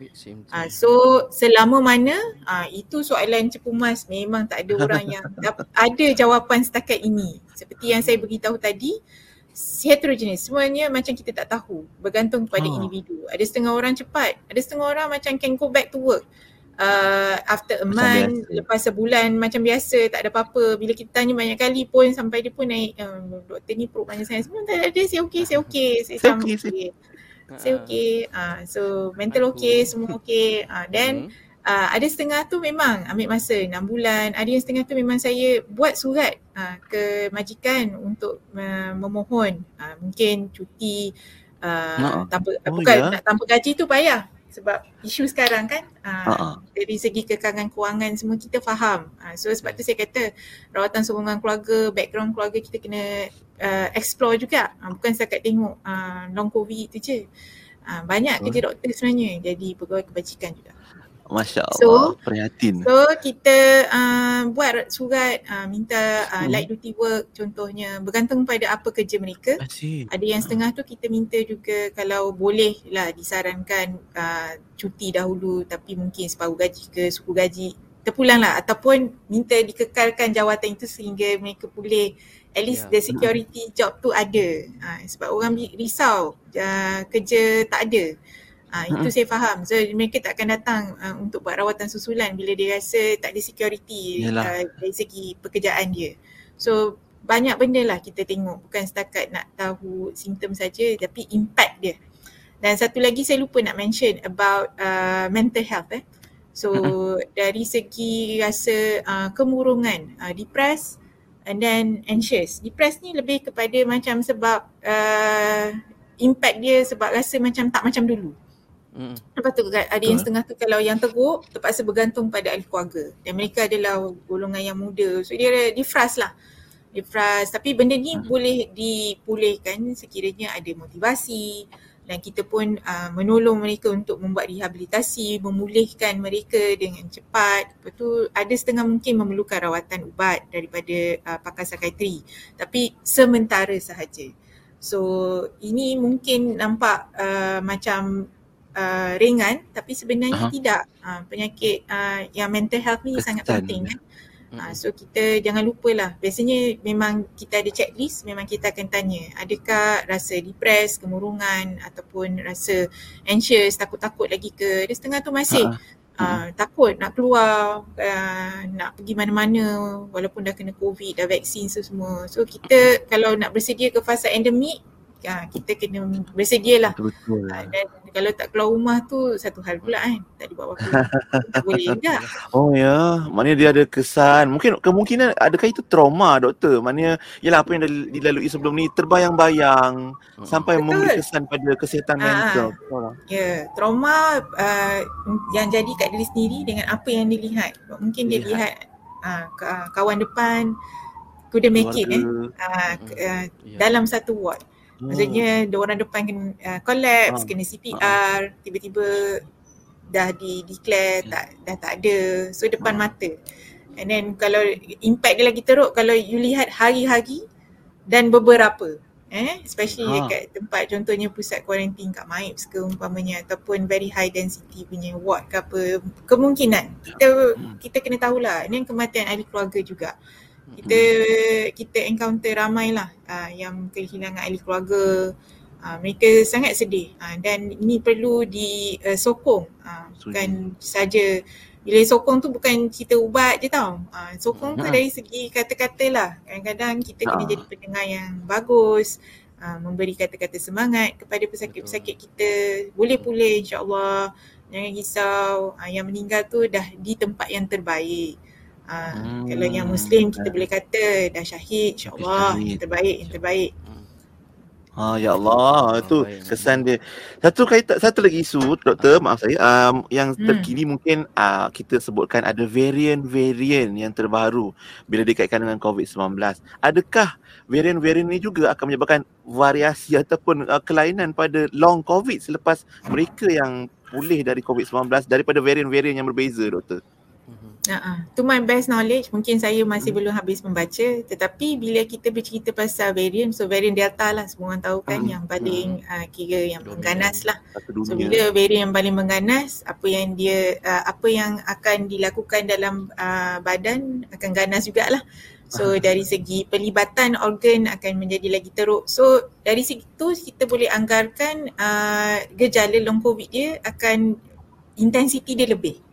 Uh, so selama mana uh, itu soalan cepu mas memang tak ada orang yang ada jawapan setakat ini. Seperti yang saya beritahu tadi heterogeneous semuanya macam kita tak tahu bergantung kepada ha. individu. Ada setengah orang cepat, ada setengah orang macam can go back to work uh, after a month, biasa. lepas sebulan macam biasa tak ada apa-apa. Bila kita tanya banyak kali pun sampai dia pun naik, um, doktor ni perut banyak saya semua tak ada, saya okey, saya okey, saya sama okey. Okay. Saya okey. Uh, so mental okey, semua okey. Uh, then uh, ada setengah tu memang ambil masa 6 bulan. Ada yang setengah tu memang saya buat surat uh, ke majikan untuk uh, memohon uh, mungkin cuti uh, tanpa, oh, bukan ya? nak tanpa gaji tu payah sebab isu sekarang kan uh, uh-huh. dari segi kekangan kewangan semua kita faham. Uh, so sebab tu saya kata rawatan sokongan keluarga, background keluarga kita kena uh, explore juga. Uh, bukan setakat tengok uh, long covid tu je. Uh, banyak kerja doktor sebenarnya jadi pegawai kebajikan juga. Masya Allah, so, prihatin. So kita uh, buat surat uh, minta uh, hmm. light duty work contohnya bergantung pada apa kerja mereka. Ada yang setengah tu kita minta juga kalau boleh lah disarankan uh, cuti dahulu tapi mungkin separuh gaji ke suku gaji terpulang lah ataupun minta dikekalkan jawatan itu sehingga mereka boleh at least yeah. the security job tu ada. Uh, sebab orang risau uh, kerja tak ada. Uh, itu saya faham. So mereka tak akan datang uh, untuk buat rawatan susulan bila dia rasa tak ada security uh, dari segi pekerjaan dia. So banyak benda lah kita tengok bukan setakat nak tahu simptom saja tapi impact dia. Dan satu lagi saya lupa nak mention about uh, mental health eh. So dari segi rasa uh, kemurungan, uh, depressed and then anxious. Depressed ni lebih kepada macam sebab uh, impact dia sebab rasa macam tak macam dulu. Mm. Lepas tu ada yang setengah tu kalau yang teruk terpaksa bergantung pada ahli keluarga. Dan mereka adalah golongan yang muda. So dia defras lah. Defras. Tapi benda ni mm. boleh dipulihkan sekiranya ada motivasi dan kita pun uh, menolong mereka untuk membuat rehabilitasi, memulihkan mereka dengan cepat. Lepas tu ada setengah mungkin memerlukan rawatan ubat daripada uh, pakar psikiatri. Tapi sementara sahaja. So ini mungkin nampak uh, macam uh, ringan tapi sebenarnya uh-huh. tidak. Uh, penyakit uh, yang mental health ni Kesan. sangat penting kan. Uh, so kita jangan lupalah biasanya memang kita ada checklist memang kita akan tanya adakah rasa depressed, kemurungan ataupun rasa anxious, takut-takut lagi ke. Dia setengah tu masih uh, uh, takut nak keluar, uh, nak pergi mana-mana walaupun dah kena covid, dah vaksin semua. So kita kalau nak bersedia ke fasa endemik ha, kita kena bersedia lah. Betul. Ha, dan kalau tak keluar rumah tu satu hal pula kan. Tak dibuat apa-apa. boleh juga. Oh ya, maknanya dia ada kesan. Mungkin kemungkinan adakah itu trauma doktor? Maknanya ialah apa yang dilalui sebelum ni terbayang-bayang hmm. sampai Betul. memberi kesan pada kesihatan ha. mental. Ya, yeah. trauma uh, yang jadi kat diri sendiri dengan apa yang dilihat. Mungkin dia lihat, lihat uh, kawan depan couldn't make it eh. Uh, uh, yeah. dalam satu ward. Maksudnya hmm. dia orang depan kena uh, collapse, ha. kena CPR, ha. tiba-tiba dah di declare tak dah tak ada. So depan ha. mata. And then kalau impact dia lagi teruk kalau you lihat hari-hari dan beberapa eh especially ha. dekat tempat contohnya pusat kuarantin kat MIPS ke umpamanya ataupun very high density punya ward ke apa kemungkinan kita hmm. kita kena tahulah ini kematian ahli keluarga juga kita kita encounter ramai lah uh, yang kehilangan ahli keluarga. Uh, mereka sangat sedih. Uh, dan ini perlu disokong uh, bukan saja. Bila sokong tu bukan kita ubat je tau. Uh, sokong tu dari segi kata-kata lah. Kadang-kadang kita kena jadi pendengar yang bagus uh, memberi kata-kata semangat kepada pesakit-pesakit kita. Boleh pulih insyaAllah jangan risau. Uh, yang meninggal tu dah di tempat yang terbaik Ha, hmm. Kalau yang Muslim kita boleh kata dah syahid insyaAllah yang terbaik, yang terbaik. Ha, ya Allah, itu kesan dia. Satu kaitan, satu lagi isu, doktor, maaf saya, um, yang hmm. terkini mungkin uh, kita sebutkan ada varian-varian yang terbaru bila dikaitkan dengan COVID-19. Adakah varian-varian ini juga akan menyebabkan variasi ataupun uh, kelainan pada long COVID selepas mereka yang pulih dari COVID-19 daripada varian-varian yang berbeza, doktor? Uh-uh. To my best knowledge, mungkin saya masih hmm. belum habis membaca tetapi bila kita bercerita pasal variant, so variant Delta lah semua orang tahu kan hmm. yang paling hmm. uh, kira yang Dominan. mengganas lah. So bila variant yang paling mengganas, apa yang dia, uh, apa yang akan dilakukan dalam uh, badan akan ganas jugalah. So uh dari segi pelibatan organ akan menjadi lagi teruk. So dari situ kita boleh anggarkan uh, gejala long covid dia akan intensiti dia lebih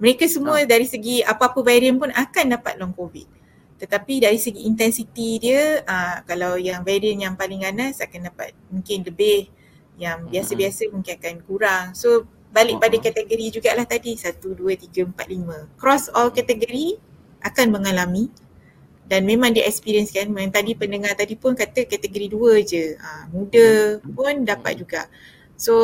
mereka semua ha. dari segi apa-apa varian pun akan dapat long covid. Tetapi dari segi intensiti dia uh, kalau yang varian yang paling ganas akan dapat mungkin lebih yang biasa-biasa hmm. mungkin akan kurang. So balik pada kategori jugalah tadi 1, 2, 3, 4, 5 cross all kategori akan mengalami dan memang dia experience kan. Yang tadi pendengar tadi pun kata kategori 2 je. Uh, muda pun dapat juga. So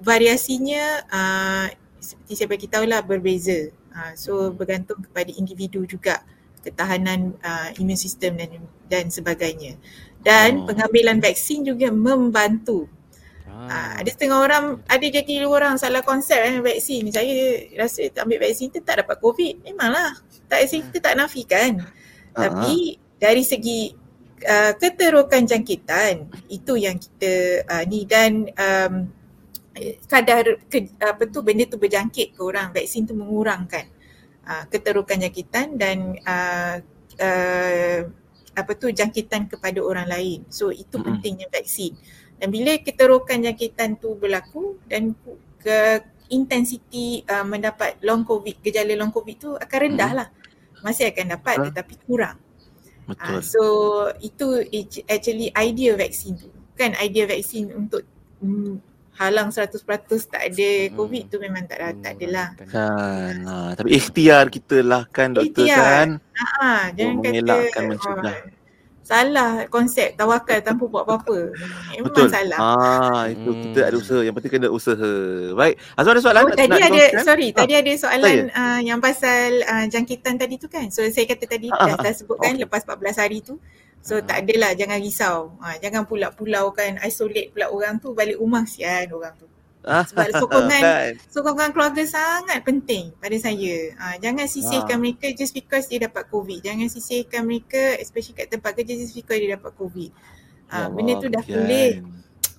variasinya uh, seperti saya bagi tahu lah berbeza. Uh, so bergantung kepada individu juga ketahanan uh, imun sistem dan dan sebagainya. Dan oh. pengambilan vaksin juga membantu. Ah. Uh, ada setengah orang, ada jadi orang salah konsep eh, vaksin. Saya rasa ambil vaksin tu tak dapat COVID. Memanglah. Tak kita tak nafikan. Uh-huh. Tapi dari segi uh, keterukan jangkitan itu yang kita uh, ni dan um, kadar ke, apa tu benda tu berjangkit ke orang vaksin tu mengurangkan uh, keterukan jangkitan dan uh, uh, apa tu jangkitan kepada orang lain so itu mm-hmm. pentingnya vaksin Dan bila keterokan jangkitan tu berlaku dan ke intensiti uh, mendapat long covid, gejala long covid tu akan rendah lah. Masih akan dapat tetapi kurang. Betul. Uh, so itu actually idea vaksin tu. Kan idea vaksin untuk mm, halang 100% tak ada covid tu memang tak ada, tak adalah. Kan. Ha, tapi ikhtiar kita lah kan doktor Ikhtiar. kan. Ha, jangan kata mengelakkan mencegah. oh, salah konsep tawakal tanpa buat apa-apa. Memang Betul. salah. Ah, itu Hmm. kita ada usaha. Yang penting kena usaha. Baik. Azwan ada soalan Oh, nak, tadi nak ada dikongsikan? sorry, Ah, tadi ada soalan uh, yang pasal uh, jangkitan tadi tu kan. So saya kata tadi Ah, dah, ah, dah sebutkan okey. lepas 14 hari tu. So Ah. tak adalah jangan risau. Uh, jangan pula pulau kan isolate pula orang tu balik rumah sian orang tu. Ah, Sebab sokongan kan. sokongan keluarga sangat penting pada saya. Uh, jangan sisihkan Ah. mereka just because dia dapat COVID. Jangan sisihkan mereka especially kat tempat kerja just because dia dapat COVID. Uh, Ya benda tu dah boleh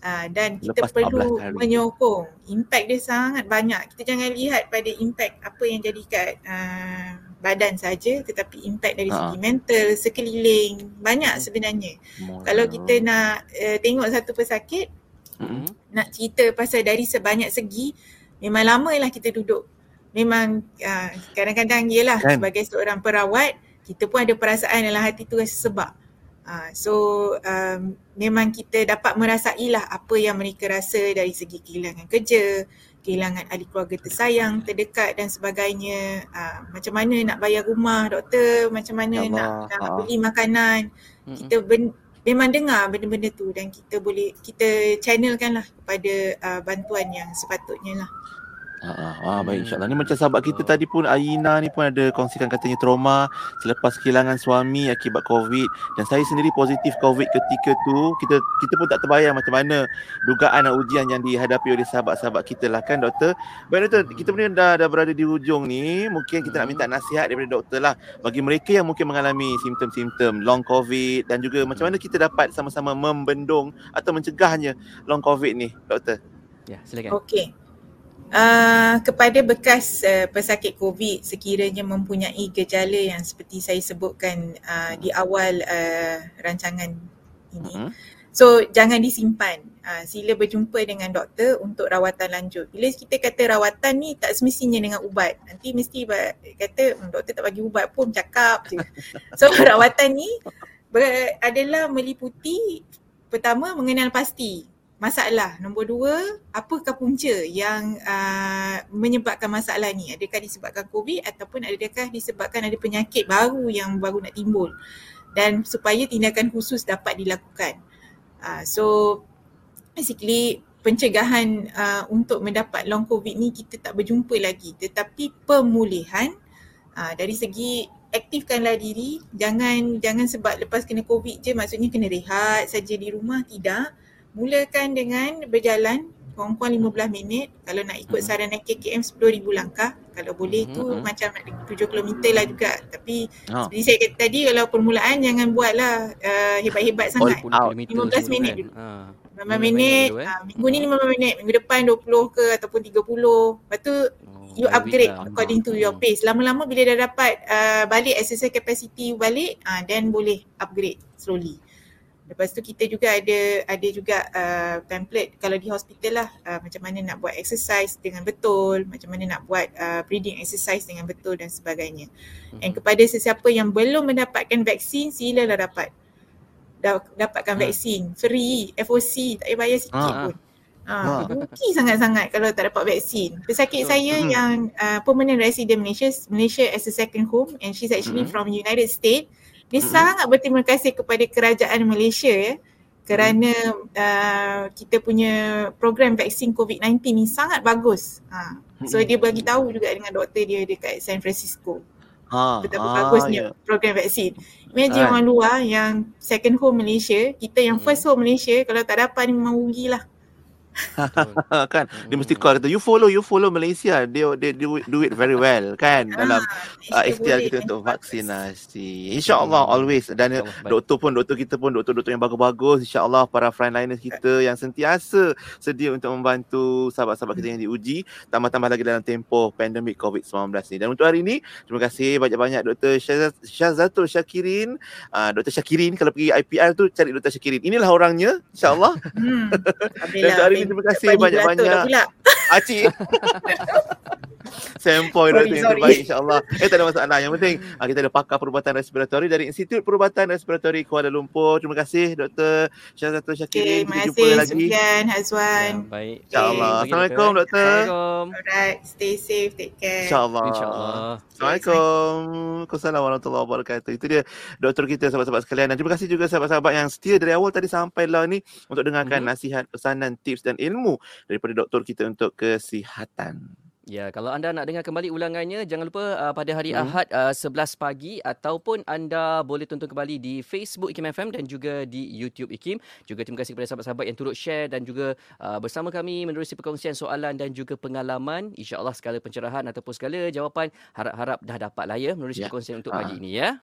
uh, dan kita Lepas 14 perlu menyokong. Impact dia sangat banyak. Kita jangan lihat pada impact apa yang jadi kat uh, badan saja tetapi impact dari Ha. segi mental, sekeliling, banyak sebenarnya. Kalau kita nak uh, tengok satu pesakit, Mm-mm. nak cerita pasal dari sebanyak segi memang lama lah kita duduk memang uh, kadang-kadang yelah Kan. sebagai seorang perawat kita pun ada perasaan dalam hati tu rasa sebab uh, so um, memang kita dapat merasailah apa yang mereka rasa dari segi kehilangan kerja kehilangan ahli keluarga tersayang, terdekat dan sebagainya. Uh, macam mana nak bayar rumah doktor, macam mana Ya nak, Allah, nak ha. beli makanan. Mm-mm. Kita ben, memang dengar benda-benda tu dan kita boleh kita channelkan lah kepada uh, bantuan yang sepatutnya lah. Ah, ah, ah, baik insyaAllah. Ni macam sahabat kita tadi pun Aina ni pun ada kongsikan katanya trauma selepas kehilangan suami akibat COVID dan saya sendiri positif COVID ketika tu kita kita pun tak terbayang macam mana dugaan dan ujian yang dihadapi oleh sahabat-sahabat kita lah kan doktor. Baik doktor, Hmm. kita pun dah dah berada di hujung ni. Mungkin kita nak minta nasihat daripada doktor lah bagi mereka yang mungkin mengalami simptom-simptom long COVID dan juga macam mana kita dapat sama-sama membendung atau mencegahnya long COVID ni doktor. Ya, silakan. Okey. Uh, kepada bekas uh, pesakit COVID sekiranya mempunyai gejala yang seperti saya sebutkan uh, di awal uh, rancangan ini. Mm-mm. So jangan disimpan. Uh, sila berjumpa dengan doktor untuk rawatan lanjut. Bila kita kata rawatan ni tak semestinya dengan ubat. Nanti mesti kata "Hmm, doktor tak bagi ubat pun cakap je. So rawatan ni ber- adalah meliputi pertama mengenal pasti masalah. Nombor dua, apakah punca yang uh, menyebabkan masalah ni? Adakah disebabkan COVID ataupun adakah disebabkan ada penyakit baru yang baru nak timbul? Dan supaya tindakan khusus dapat dilakukan. Uh, so basically pencegahan uh, untuk mendapat long COVID ni kita tak berjumpa lagi tetapi pemulihan uh, dari segi aktifkanlah diri jangan jangan sebab lepas kena COVID je maksudnya kena rehat saja di rumah tidak mulakan dengan berjalan kurang-kurang 15 minit kalau nak ikut Mhm. saran KKM 10,000 langkah kalau boleh tu Mhm. macam nak 7 km lah juga tapi Ha. seperti saya kata tadi kalau permulaan jangan buatlah uh, hebat-hebat sangat Walaupun out. kilometer 15 semua minit kan. dulu. Ha. 15 Minit minit, dulu, eh. uh, minggu ni 15 minit, minggu depan 20 ke ataupun 30. Lepas tu Oh, you upgrade lah. according to your Hmm. pace. Lama-lama bila dah dapat uh, balik exercise capacity balik, uh, then boleh upgrade slowly. Lepas tu kita juga ada ada juga uh, template kalau di hospital lah uh, macam mana nak buat exercise dengan betul, macam mana nak buat uh, breathing exercise dengan betul dan sebagainya. Mhm. And kepada sesiapa yang belum mendapatkan vaksin, silalah dapat. Da- dapatkan Hmm. vaksin free FOC tak payah bayar sikit Ah. pun. Ha, Ah. rugi sangat-sangat kalau tak dapat vaksin. Pesakit Betul. saya Hmm. yang uh, permanent resident Malaysia, Malaysia as a second home and she's actually Hmm. from United States. Dia Hmm. sangat berterima kasih kepada kerajaan Malaysia ya kerana uh, kita punya program vaksin COVID-19 ni sangat bagus. Ha. So dia bagi tahu juga dengan doktor dia dekat San Francisco Ha. betapa ah, bagusnya ya. program vaksin. Imagine Kan. orang luar yang second home Malaysia, kita yang first home Malaysia kalau tak dapat ni memang rugilah. kan? Dia mesti call kata you follow you follow Malaysia. Dia dia do it, do it very well kan? Dalam uh, ikhtiar kita untuk vaksinasi. Insyaallah always. Dan doktor pun doktor kita pun doktor-doktor yang bagus-bagus. Insyaallah para frontliners kita yang sentiasa sedia untuk membantu sahabat-sahabat kita yang diuji tambah-tambah lagi dalam tempoh pandemik COVID-19 ni. Dan untuk hari ini terima kasih banyak-banyak Dr. Syazatul Syakirin. Uh, Dr. Syakirin kalau pergi IPR tu cari Dr. Syakirin. Inilah orangnya insyaallah. Hmm. dan untuk hari terima kasih banyak-banyak. Acik. Sempoi doktor yang terbaik insyaAllah. Eh tak ada masalah. Yang penting uh, kita ada pakar perubatan respiratori dari Institut Perubatan Respiratori Kuala Lumpur. Terima kasih Dr. Syazatul Syakirin. Okay, terima kasih Sufian, Hazwan. Ya, baik. InsyaAllah. Okay. Assalamualaikum doktor. Assalamualaikum. Alright. Stay safe. Take care. InsyaAllah. InsyaAllah. Assalamualaikum. Assalamualaikum warahmatullahi wabarakatuh. Itu dia doktor kita sahabat-sahabat sekalian. Dan terima kasih juga sahabat-sahabat yang setia dari awal tadi sampai lah ni untuk dengarkan mm-hmm. nasihat, pesanan, tips dan ilmu daripada doktor kita untuk kesihatan. Ya, kalau anda nak dengar kembali ulangannya, jangan lupa uh, pada hari hmm. Ahad uh, 11 pagi ataupun anda boleh tonton kembali di Facebook IKIM FM dan juga di YouTube IKIM. Juga terima kasih kepada sahabat-sahabat yang turut share dan juga uh, bersama kami menerusi perkongsian soalan dan juga pengalaman. InsyaAllah segala pencerahan ataupun segala jawapan harap-harap dah dapat lah ya menerusi ya. perkongsian untuk pagi ini ya.